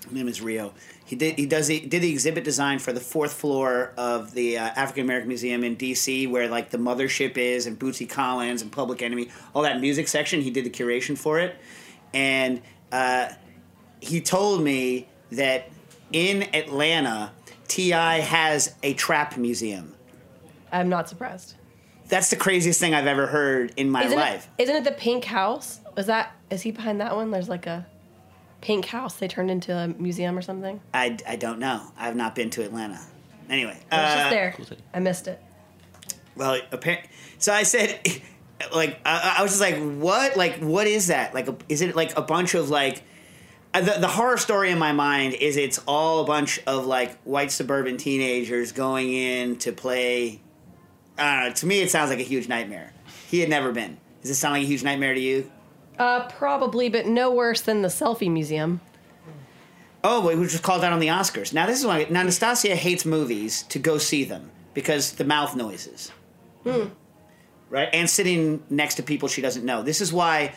His name is Rio. He did. He does. The, did the exhibit design for the fourth floor of the uh, African American Museum in D.C., where like the mothership is, and Bootsy Collins and Public Enemy, all that music section. He did the curation for it, and uh, he told me that in Atlanta, T.I. has a trap museum. I'm not surprised. That's the craziest thing I've ever heard in my Isn't life. it, isn't it the pink house? Was that, is he behind that one? There's like a pink house they turned into a museum or something. I, I don't know. I've not been to Atlanta. Anyway, I was uh, just there. city. I missed it. well, appar- so I said, <laughs> like, I, I was just like, what? Like, what is that? Like, a, is it like a bunch of like, uh, the, the horror story in my mind is it's all a bunch of like white suburban teenagers going in to play. I don't know. To me, it sounds like a huge nightmare. He had never been. Does this sound like a huge nightmare to you? Uh, probably, but no worse than the selfie museum. Oh, which was called out on the Oscars. Now this is why. Now Nastassia hates movies to go see them because the mouth noises, right? And sitting next to people she doesn't know. This is why,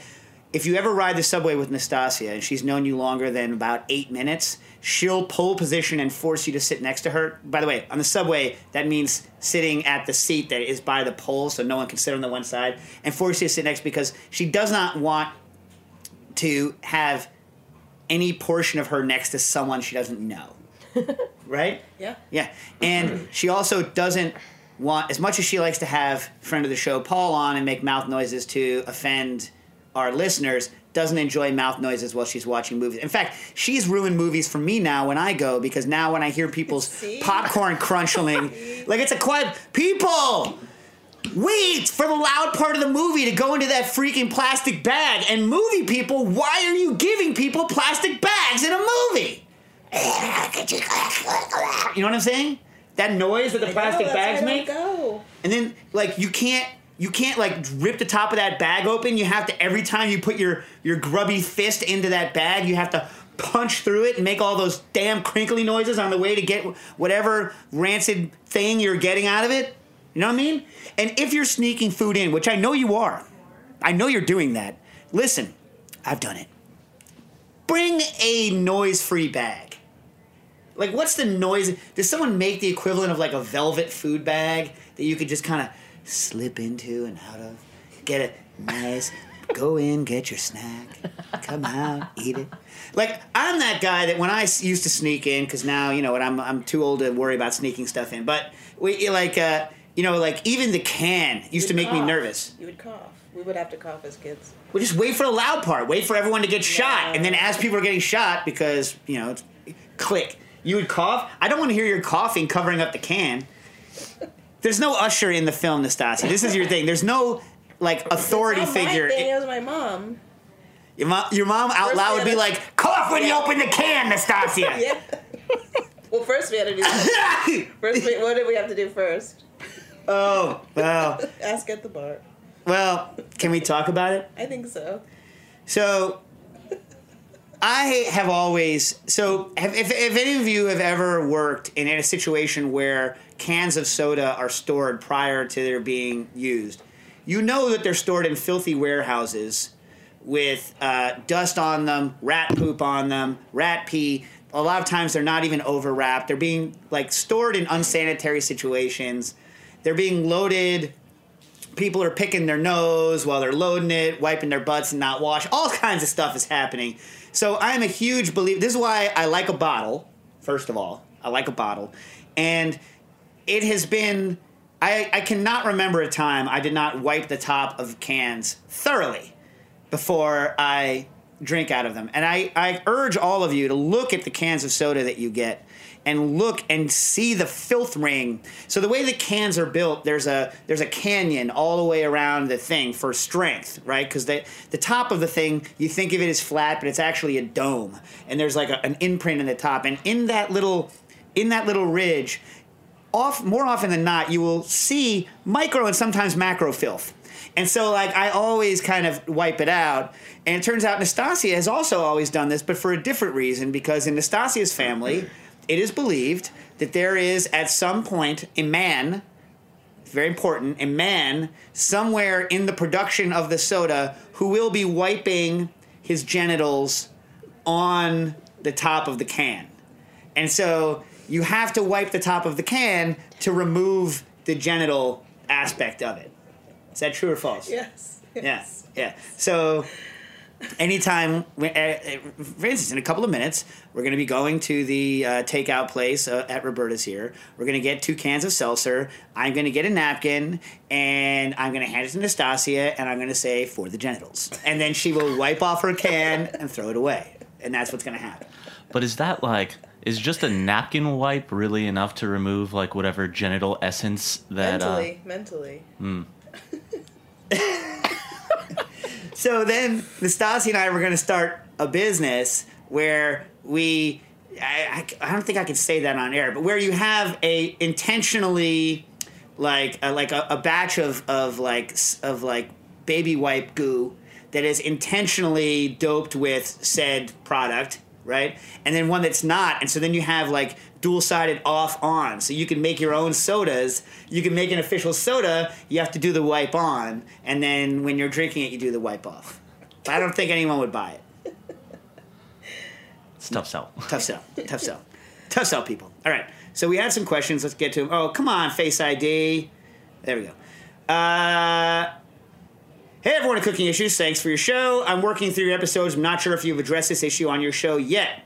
if you ever ride the subway with Nastassia and she's known you longer than about eight minutes, she'll pole position and force you to sit next to her. By the way, on the subway, that means sitting at the seat that is by the pole, so no one can sit on the one side, and force you to sit next because she does not want to have any portion of her next to someone she doesn't know. <laughs> right? Yeah. Yeah. And <clears throat> she also doesn't want, as much as she likes to have friend of the show Paul on and make mouth noises to offend our listeners, doesn't enjoy mouth noises while she's watching movies. In fact, she's ruined movies for me now when I go because now when I hear people's <laughs> See? popcorn crunching, <laughs> like it's a quiet people. Wait for the loud part of the movie to go into that freaking plastic bag. And movie people, why are you giving people plastic bags in a movie? You know what I'm saying? That noise that the plastic bags make. Go. And then like you can't you can't like rip the top of that bag open. You have to every time you put your your grubby fist into that bag, you have to punch through it and make all those damn crinkly noises on the way to get whatever rancid thing you're getting out of it. You know what I mean? And if you're sneaking food in, which I know you are, I know you're doing that. Listen, I've done it. Bring a noise-free bag. Like, what's the noise? Does someone make the equivalent of like a velvet food bag that you could just kind of slip into and out of? Get it nice. Go in, get your snack. Come out, eat it. Like I'm that guy that when I used to sneak in, because now you know what I'm I'm too old to worry about sneaking stuff in. But we like uh, you know like even the can used to You'd make me nervous. You would cough. We would have to cough as kids. We just wait for the loud part. Wait for everyone to get shot, and then as people are getting shot, because you know, it's, click. You would cough. I don't want to hear your coughing covering up the can. There's no usher in the film, Nastassia. This is your thing. There's no like authority It's not my figure. thing, it was my mom. Your mom, your mom out First loud would be like, "Cough when you open the can, Nastassia." <laughs> Yeah. well, first we had to do. <laughs> first, we, what did we have to do first? Oh well, <laughs> Ask at the bar. well. Can we talk about it? I think so. So, I have always so have, if if any of you have ever worked in a situation where cans of soda are stored prior to their being used, you know that they're stored in filthy warehouses with uh, dust on them, rat poop on them, rat pee. A lot of times they're not even overwrapped. They're being like stored in unsanitary situations. They're being loaded people are picking their nose while they're loading it, wiping their butts and not wash. All kinds of stuff is happening. So I'm a huge believer. This is why I like a bottle. First of all, I like a bottle, and it has been. I, I cannot remember a time I did not wipe the top of cans thoroughly before I drink out of them. And I, I urge all of you to look at the cans of soda that you get and look and see the filth ring. So the way the cans are built, there's a there's a canyon all the way around the thing for strength, right? Because the the top of the thing, you think of it as flat, but it's actually a dome, and there's like a, an imprint in the top, and in that little in that little ridge, off more often than not, you will see micro and sometimes macro filth. And so, like, I always kind of wipe it out. And it turns out Nastassia has also always done this, but for a different reason, because in Nastassia's family, it is believed that there is at some point a man, very important, a man somewhere in the production of the soda who will be wiping his genitals on the top of the can. And so you have to wipe the top of the can to remove the genital aspect of it. Is that true or false? Yes. Yeah, yeah. So, anytime, we- uh, uh, for instance, in a couple of minutes, we're going to be going to the uh, takeout place uh, at Roberta's here. We're going to get two cans of seltzer. I'm going to get a napkin, and I'm going to hand it to Nastassia, and I'm going to say, for the genitals. And then she will wipe off her can and throw it away. And that's what's going to happen. But is that like is just a napkin wipe really enough to remove like whatever genital essence that mentally, mentally. uh mm. <laughs> So then Nastassia and I were going to start a business where we, I, I, I don't think I can say that on air, but where you have a intentionally, like a, like a, a batch of of like of like baby wipe goo that is intentionally doped with said product, right? And then one that's not, and so then you have like dual sided off on, so you can make your own sodas. You can make an official soda. You have to do the wipe on, and then when you're drinking it, you do the wipe off. But I don't think anyone would buy it. <laughs> it's tough sell. Tough sell. Tough sell. Tough sell, people. All right. So we had some questions. Let's get to them. Oh, come on, Face ID. There we go. Uh, hey, everyone at Cooking Issues. Thanks for your show. I'm working through your episodes. I'm not sure if you've addressed this issue on your show yet.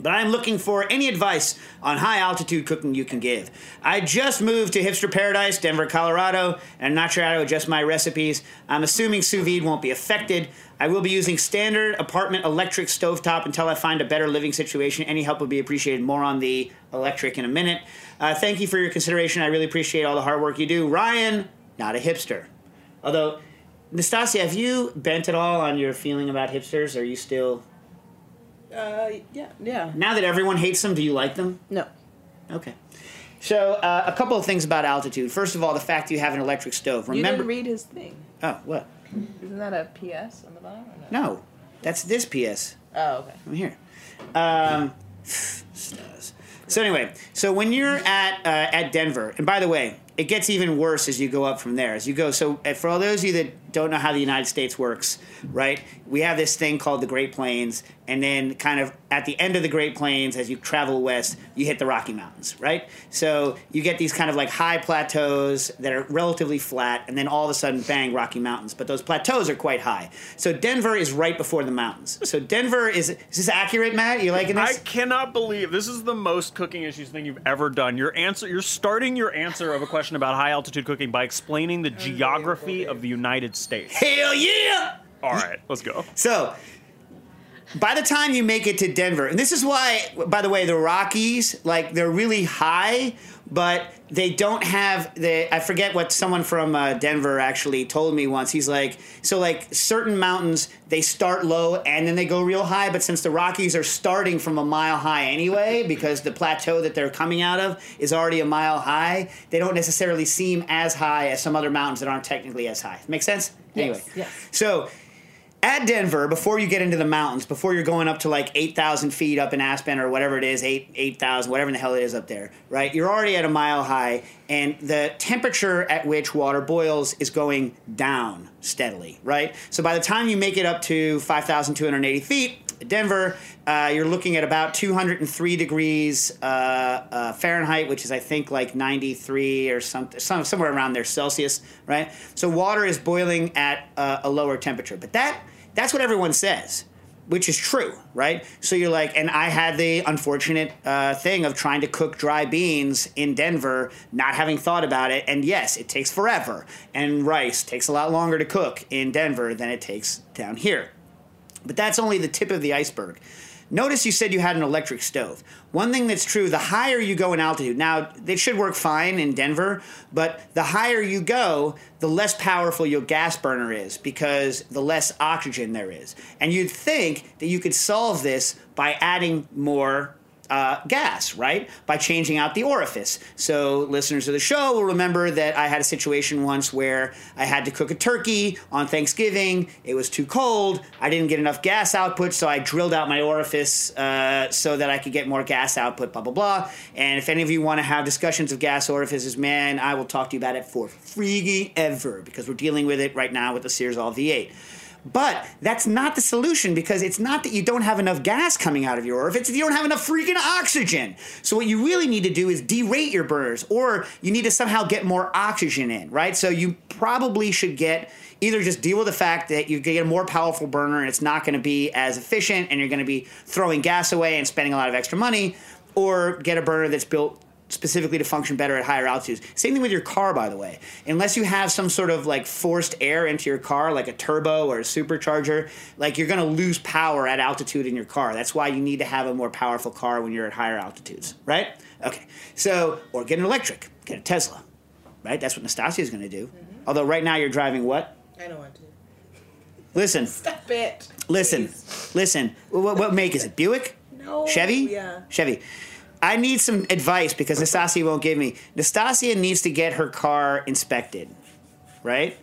But I'm looking for any advice on high altitude cooking you can give. I just moved to Hipster Paradise, Denver, Colorado, and I'm not sure how to adjust my recipes. I'm assuming sous vide won't be affected. I will be using standard apartment electric stovetop until I find a better living situation. Any help would be appreciated. More on the electric in a minute. Uh, thank you for your consideration. I really appreciate all the hard work you do. Ryan, not a hipster. Although, Nastassia, have you bent at all on your feeling about hipsters? Are you still. Uh, yeah, yeah. Now that everyone hates them, do you like them? No. Okay. So uh, a couple of things about altitude. First of all, the fact you have an electric stove. Remember, You didn't read his thing. oh, what? Isn't that a PS on the bottom? Or no? No, that's this PS. Oh, okay. I'm here. Um. <sighs> So anyway, so when you're at uh, at Denver, and by the way, it gets even worse as you go up from there. As you go, so uh, for all those of you that don't know how the United States works, right? We have this thing called the Great Plains, and then kind of at the end of the Great Plains, as you travel west, you hit the Rocky Mountains, right? So you get these kind of like high plateaus that are relatively flat, and then all of a sudden, bang, Rocky Mountains. But those plateaus are quite high. So Denver is right before the mountains. So Denver is is this accurate, Matt? You liking this? I cannot believe this is the most cooking issues thing you've ever done. Your answer, you're starting your answer of a question about high altitude cooking by explaining the oh, geography of the United States. Hell yeah! All right, let's go. So, by the time you make it to Denver, and this is why, by the way, the Rockies, like, they're really high, but they don't have the. I forget what someone from uh, Denver actually told me once. He's like, so, like, certain mountains, they start low and then they go real high, but since the Rockies are starting from a mile high anyway, <laughs> because the plateau that they're coming out of is already a mile high, they don't necessarily seem as high as some other mountains that aren't technically as high. Make sense? Anyway. yes. So, at Denver, before you get into the mountains, before you're going up to like 8,000 feet up in Aspen or whatever it is, 8, 8,000, whatever the hell it is up there, right? You're already at a mile high, and the temperature at which water boils is going down steadily, right? So by the time you make it up to 5,280 feet, Denver, uh, you're looking at about 203 degrees uh, uh, Fahrenheit, which is I think like 93 or something, some, somewhere around there Celsius, right? So water is boiling at uh, a lower temperature, but that that's what everyone says, which is true, right? So you're like, and I had the unfortunate uh, thing of trying to cook dry beans in Denver, not having thought about it, and yes, it takes forever, and rice takes a lot longer to cook in Denver than it takes down here. But that's only the tip of the iceberg. Notice you said you had an electric stove. One thing that's true, the higher you go in altitude, now it should work fine in Denver, but the higher you go, the less powerful your gas burner is because the less oxygen there is. And you'd think that you could solve this by adding more uh, gas, right? By changing out the orifice. So, listeners of the show will remember that I had a situation once where I had to cook a turkey on Thanksgiving. It was too cold. I didn't get enough gas output, so I drilled out my orifice uh, so that I could get more gas output, blah, blah, blah. And if any of you want to have discussions of gas orifices, man, I will talk to you about it for free ever because we're dealing with it right now with the Searzall V8. But that's not the solution because it's not that you don't have enough gas coming out of your orifice, you don't have enough freaking oxygen. So what you really need to do is derate your burners or you need to somehow get more oxygen in, right? So you probably should get either just deal with the fact that you get a more powerful burner and it's not going to be as efficient and you're going to be throwing gas away and spending a lot of extra money or get a burner that's built specifically to function better at higher altitudes. Same thing with your car, by the way. Unless you have some sort of like forced air into your car, like a turbo or a supercharger, like you're going to lose power at altitude in your car. That's why you need to have a more powerful car when you're at higher altitudes, right? Okay. So, or get an electric, get a Tesla, right? That's what Nastassia is going to do. Mm-hmm. Although right now you're driving what? I don't want to. Listen, Stop it. listen, listen. What, what make is it? Buick? No. Chevy? Yeah. Chevy. I need some advice because Nastassia won't give me. Nastassia needs to get her car inspected, right?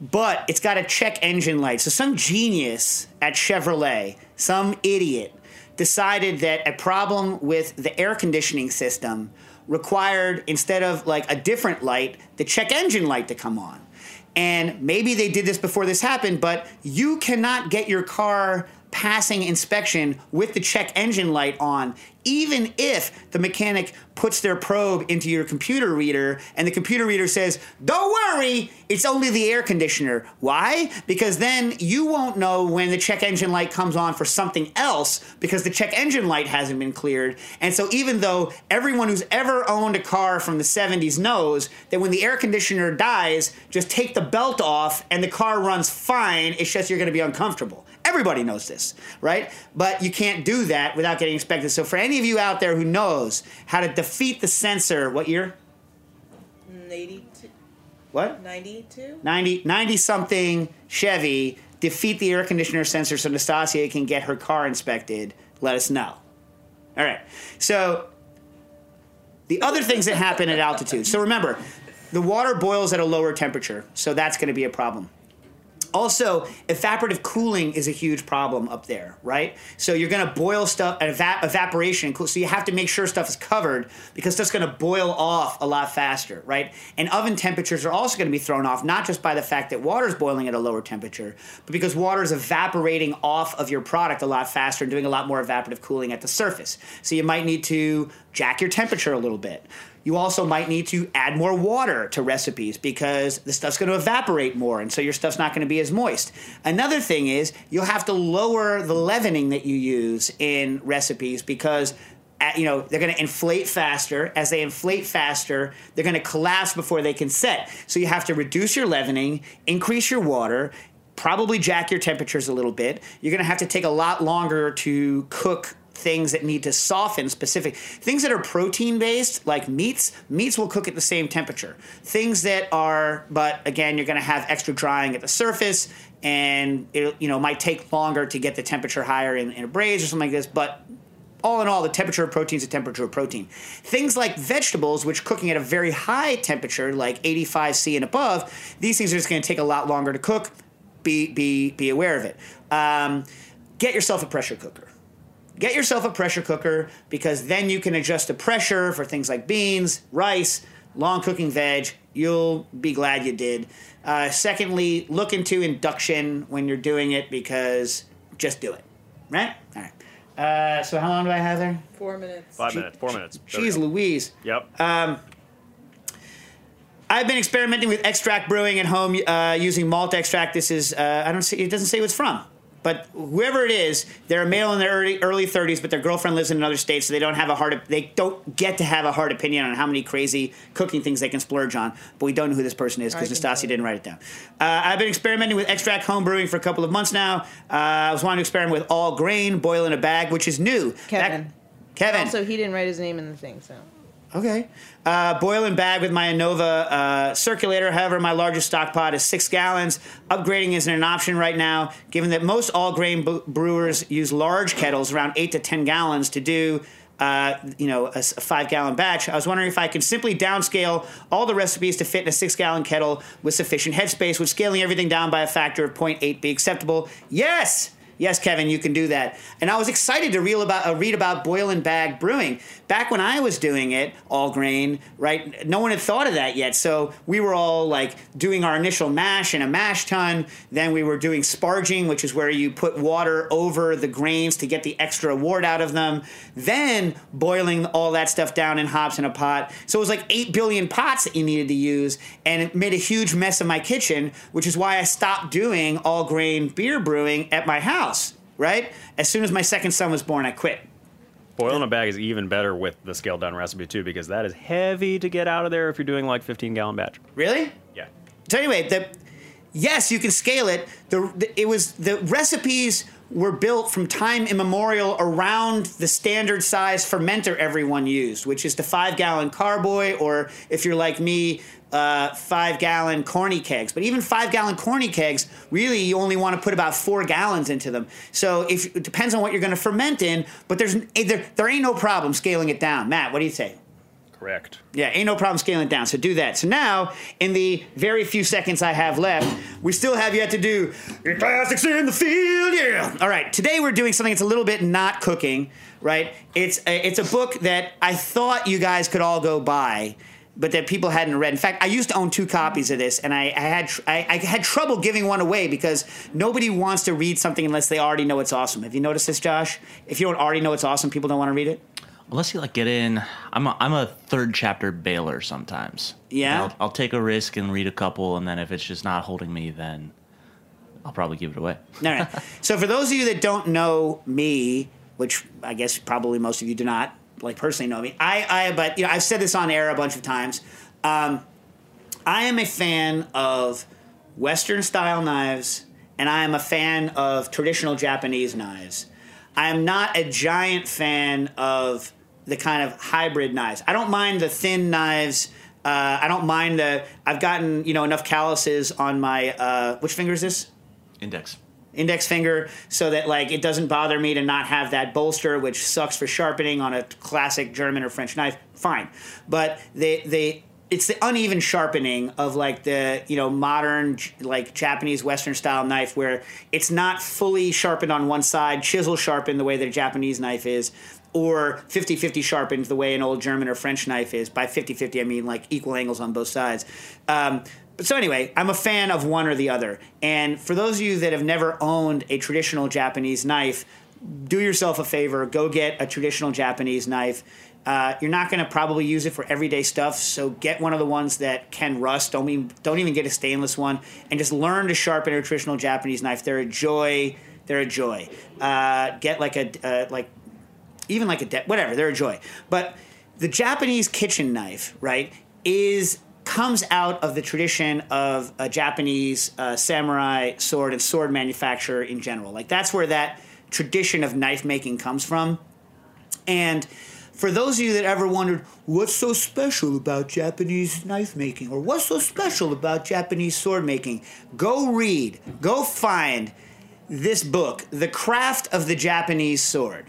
But it's got a check engine light. So some genius at Chevrolet, some idiot, decided that a problem with the air conditioning system required instead of like a different light, the check engine light to come on. And maybe they did this before this happened, but you cannot get your car passing inspection with the check engine light on, even if the mechanic puts their probe into your computer reader and the computer reader says, Don't worry, it's only the air conditioner. Why? Because then you won't know when the check engine light comes on for something else because the check engine light hasn't been cleared. And so, even though everyone who's ever owned a car from the 70s knows that when the air conditioner dies, just take the belt off and the car runs fine, it's just you're going to be uncomfortable. Everybody knows this, right? But you can't do that without getting inspected. So for any of you out there who knows how to defeat the sensor, what year? 82. What? 92? 90, 90 something Chevy defeat the air conditioner sensor so Nastassia can get her car inspected, let us know. All right. So the other things that happen at altitude. So remember, the water boils at a lower temperature, so that's going to be a problem. Also, evaporative cooling is a huge problem up there, right? So you're going to boil stuff at eva- evaporation, so you have to make sure stuff is covered because stuff's going to boil off a lot faster, right? And oven temperatures are also going to be thrown off not just by the fact that water is boiling at a lower temperature, but because water is evaporating off of your product a lot faster and doing a lot more evaporative cooling at the surface. So you might need to jack your temperature a little bit. You also might need to add more water to recipes because the stuff's going to evaporate more, and so your stuff's not going to be as moist. Another thing is you'll have to lower the leavening that you use in recipes because at, you know they're going to inflate faster. As they inflate faster, they're going to collapse before they can set. So you have to reduce your leavening, increase your water, probably jack your temperatures a little bit. You're going to have to take a lot longer to cook things that need to soften specific things that are protein based like meats meats will cook at the same temperature things that are but again you're going to have extra drying at the surface and it you know might take longer to get the temperature higher in, in a braise or something like this but all in all, the temperature of protein is the temperature of protein. Things like vegetables, which cooking at a very high temperature, like 85 C and above, these things are just going to take a lot longer to cook. Be be be aware of it. Um, get yourself a pressure cooker. Get yourself a pressure cooker because then you can adjust the pressure for things like beans, rice, long cooking veg. You'll be glad you did. Uh, secondly, look into induction when you're doing it because just do it. Right? All right. Uh, so how long do I have there? Four minutes. Five minutes. Four minutes. There we Louise. Yep. Um, I've been experimenting with extract brewing at home uh, using malt extract. This is uh, I don't see it doesn't say who it's from, but whoever it is, they're a male in their early early 30s, but their girlfriend lives in another state, so they don't have a hard they don't get to have a hard opinion on how many crazy cooking things they can splurge on. But we don't know who this person is because Nastassia didn't write it down. Uh, I've been experimenting with extract home brewing for a couple of months now. Uh, I was wanting to experiment with all grain, boil in a bag, which is new. Kevin. That- Kevin. Also, he didn't write his name in the thing, so. Okay. Uh, boil and bag with my Anova uh, circulator. However, my largest stock pot is six gallons. Upgrading isn't an option right now, given that most all grain b- brewers use large kettles, around eight to ten gallons, to do. Uh, you know, a, a five gallon batch. I was wondering if I could simply downscale all the recipes to fit in a six gallon kettle with sufficient headspace. Would scaling everything down by a factor of 0.8 be acceptable? Yes! Yes, Kevin, you can do that. And I was excited to read about, uh, read about boil and bag brewing. Back when I was doing it, all grain, right? No one had thought of that yet. So we were all like doing our initial mash in a mash tun. Then we were doing sparging, which is where you put water over the grains to get the extra wort out of them. Then boiling all that stuff down in hops in a pot. So it was like 8 billion pots that you needed to use. And it made a huge mess of my kitchen, which is why I stopped doing all grain beer brewing at my house, right? As soon as my second son was born, I quit. Boil in a bag is even better with the scaled down recipe too, because that is heavy to get out of there if you're doing like 15 gallon batch. Really? Yeah. So anyway, the yes, you can scale it. The, the it was the recipes were built from time immemorial around the standard size fermenter everyone used, which is the five gallon carboy, or if you're like me, uh, five gallon corny kegs. But even five gallon corny kegs, really, you only want to put about four gallons into them. So if it depends on what you're going to ferment in, but there's there, there ain't no problem scaling it down. Matt, what do you say? Correct. Yeah, ain't no problem scaling it down. So do that. So now, in the very few seconds I have left, we still have yet to do your classics in the field. Yeah. All right. Today we're doing something that's a little bit not cooking. Right. It's a, it's a book that I thought you guys could all go buy. But that people hadn't read. In fact, I used to own two copies of this, and I, I had tr- I, I had trouble giving one away because nobody wants to read something unless they already know it's awesome. Have you noticed this, Josh? If you don't already know it's awesome, people don't want to read it. Unless you like get in, I'm a, I'm a third chapter bailer sometimes. Yeah? I'll, I'll take a risk and read a couple, and then if it's just not holding me, then I'll probably give it away. All right. <laughs> so for those of you that don't know me, which I guess probably most of you do not, like personally know me, I, I but you know I've said this on air a bunch of times. Um, I am a fan of Western style knives, and I am a fan of traditional Japanese knives. I am not a giant fan of the kind of hybrid knives. I don't mind the thin knives. Uh, I don't mind the. I've gotten you know enough calluses on my. Uh, which finger is this? Index. Index finger so that like it doesn't bother me to not have that bolster which sucks for sharpening on a classic german or french knife. Fine. But they they it's the uneven sharpening of like the you know modern like japanese western style knife where it's not fully sharpened on one side chisel sharpened the way that a japanese knife is or 50-50 sharpened the way an old german or french knife is. By 50-50 i mean like equal angles on both sides. Um, so anyway, I'm a fan of one or the other. And for those of you that have never owned a traditional Japanese knife, do yourself a favor, go get a traditional Japanese knife. Uh, you're not going to probably use it for everyday stuff, so get one of the ones that can rust. Don't even don't even get a stainless one, and just learn to sharpen a traditional Japanese knife. They're a joy. They're a joy. Uh, get like a uh, like even like a de- whatever. They're a joy. But the Japanese kitchen knife, right, is comes out of the tradition of a Japanese uh, samurai sword and sword manufacturer in general. Like that's where that tradition of knife making comes from. And for those of you that ever wondered what's so special about Japanese knife making or what's so special about Japanese sword making, go read, go find this book, The Craft of the Japanese Sword.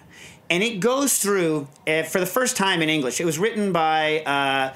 And it goes through, uh, for the first time in English, it was written by uh,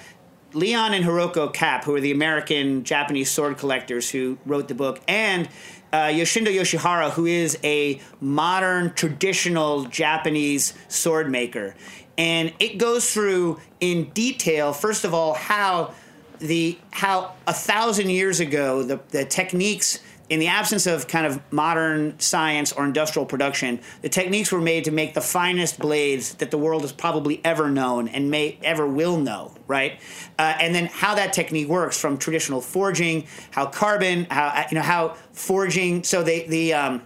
Leon and Hiroko Kapp, who are the American Japanese sword collectors who wrote the book, and uh, Yoshindo Yoshihara, who is a modern traditional Japanese sword maker. And it goes through in detail, first of all, how the how a thousand years ago the, the techniques in the absence of kind of modern science or industrial production, the techniques were made to make the finest blades that the world has probably ever known and may ever will know, right? Uh, and then how that technique works from traditional forging, how carbon, how you know how forging. So they the um,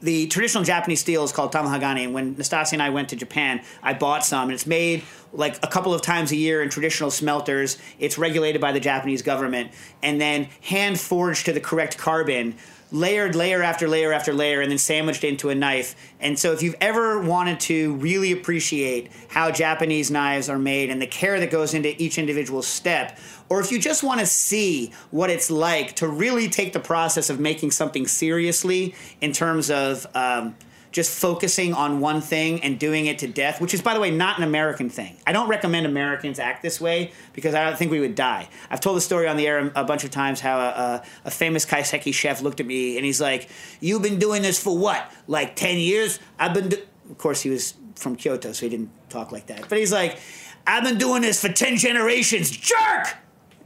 the traditional Japanese steel is called tamahagane. And when Nastassia and I went to Japan, I bought some, and it's made like a couple of times a year in traditional smelters. It's regulated by the Japanese government, and then hand forged to the correct carbon layered layer after layer after layer and then sandwiched into a knife. And so if you've ever wanted to really appreciate how Japanese knives are made and the care that goes into each individual step, or if you just want to see what it's like to really take the process of making something seriously in terms of um, just focusing on one thing and doing it to death, which is, by the way, not an American thing. I don't recommend Americans act this way because I don't think we would die. I've told the story on the air a bunch of times how a, a famous kaiseki chef looked at me and he's like, You've been doing this for what? Like 10 years? I've been. Do-. Of course, he was from Kyoto, so he didn't talk like that. But he's like, I've been doing this for 10 generations, jerk!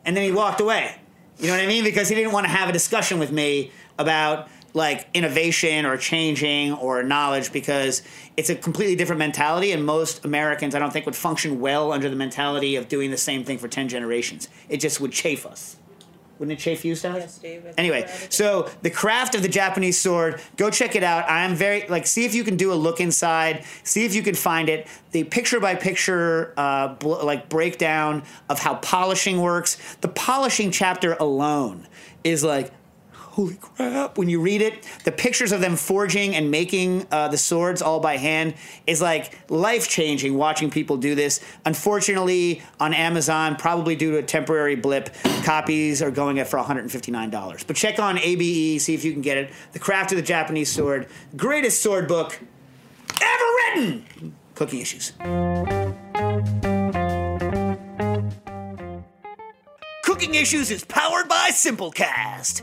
And then he walked away. You know what I mean? Because he didn't want to have a discussion with me about like innovation or changing or knowledge because it's a completely different mentality and most Americans I don't think would function well under the mentality of doing the same thing for 10 generations. It just would chafe us. Wouldn't it chafe you, Steph? Yes, Dave. Anyway, so the craft of the Japanese sword, go check it out. I'm very like see if you can do a look inside, see if you can find it. The picture by picture uh, bl- like breakdown of how polishing works. The polishing chapter alone is like holy crap. When you read it the pictures of them forging and making uh, the swords all by hand is like life changing watching people do this. Unfortunately on amazon probably due to a temporary blip copies are going for $159 but check on abe see if you can get it. The craft of the japanese sword. Greatest sword book ever written! Cooking issues. Cooking Issues is powered by Simplecast.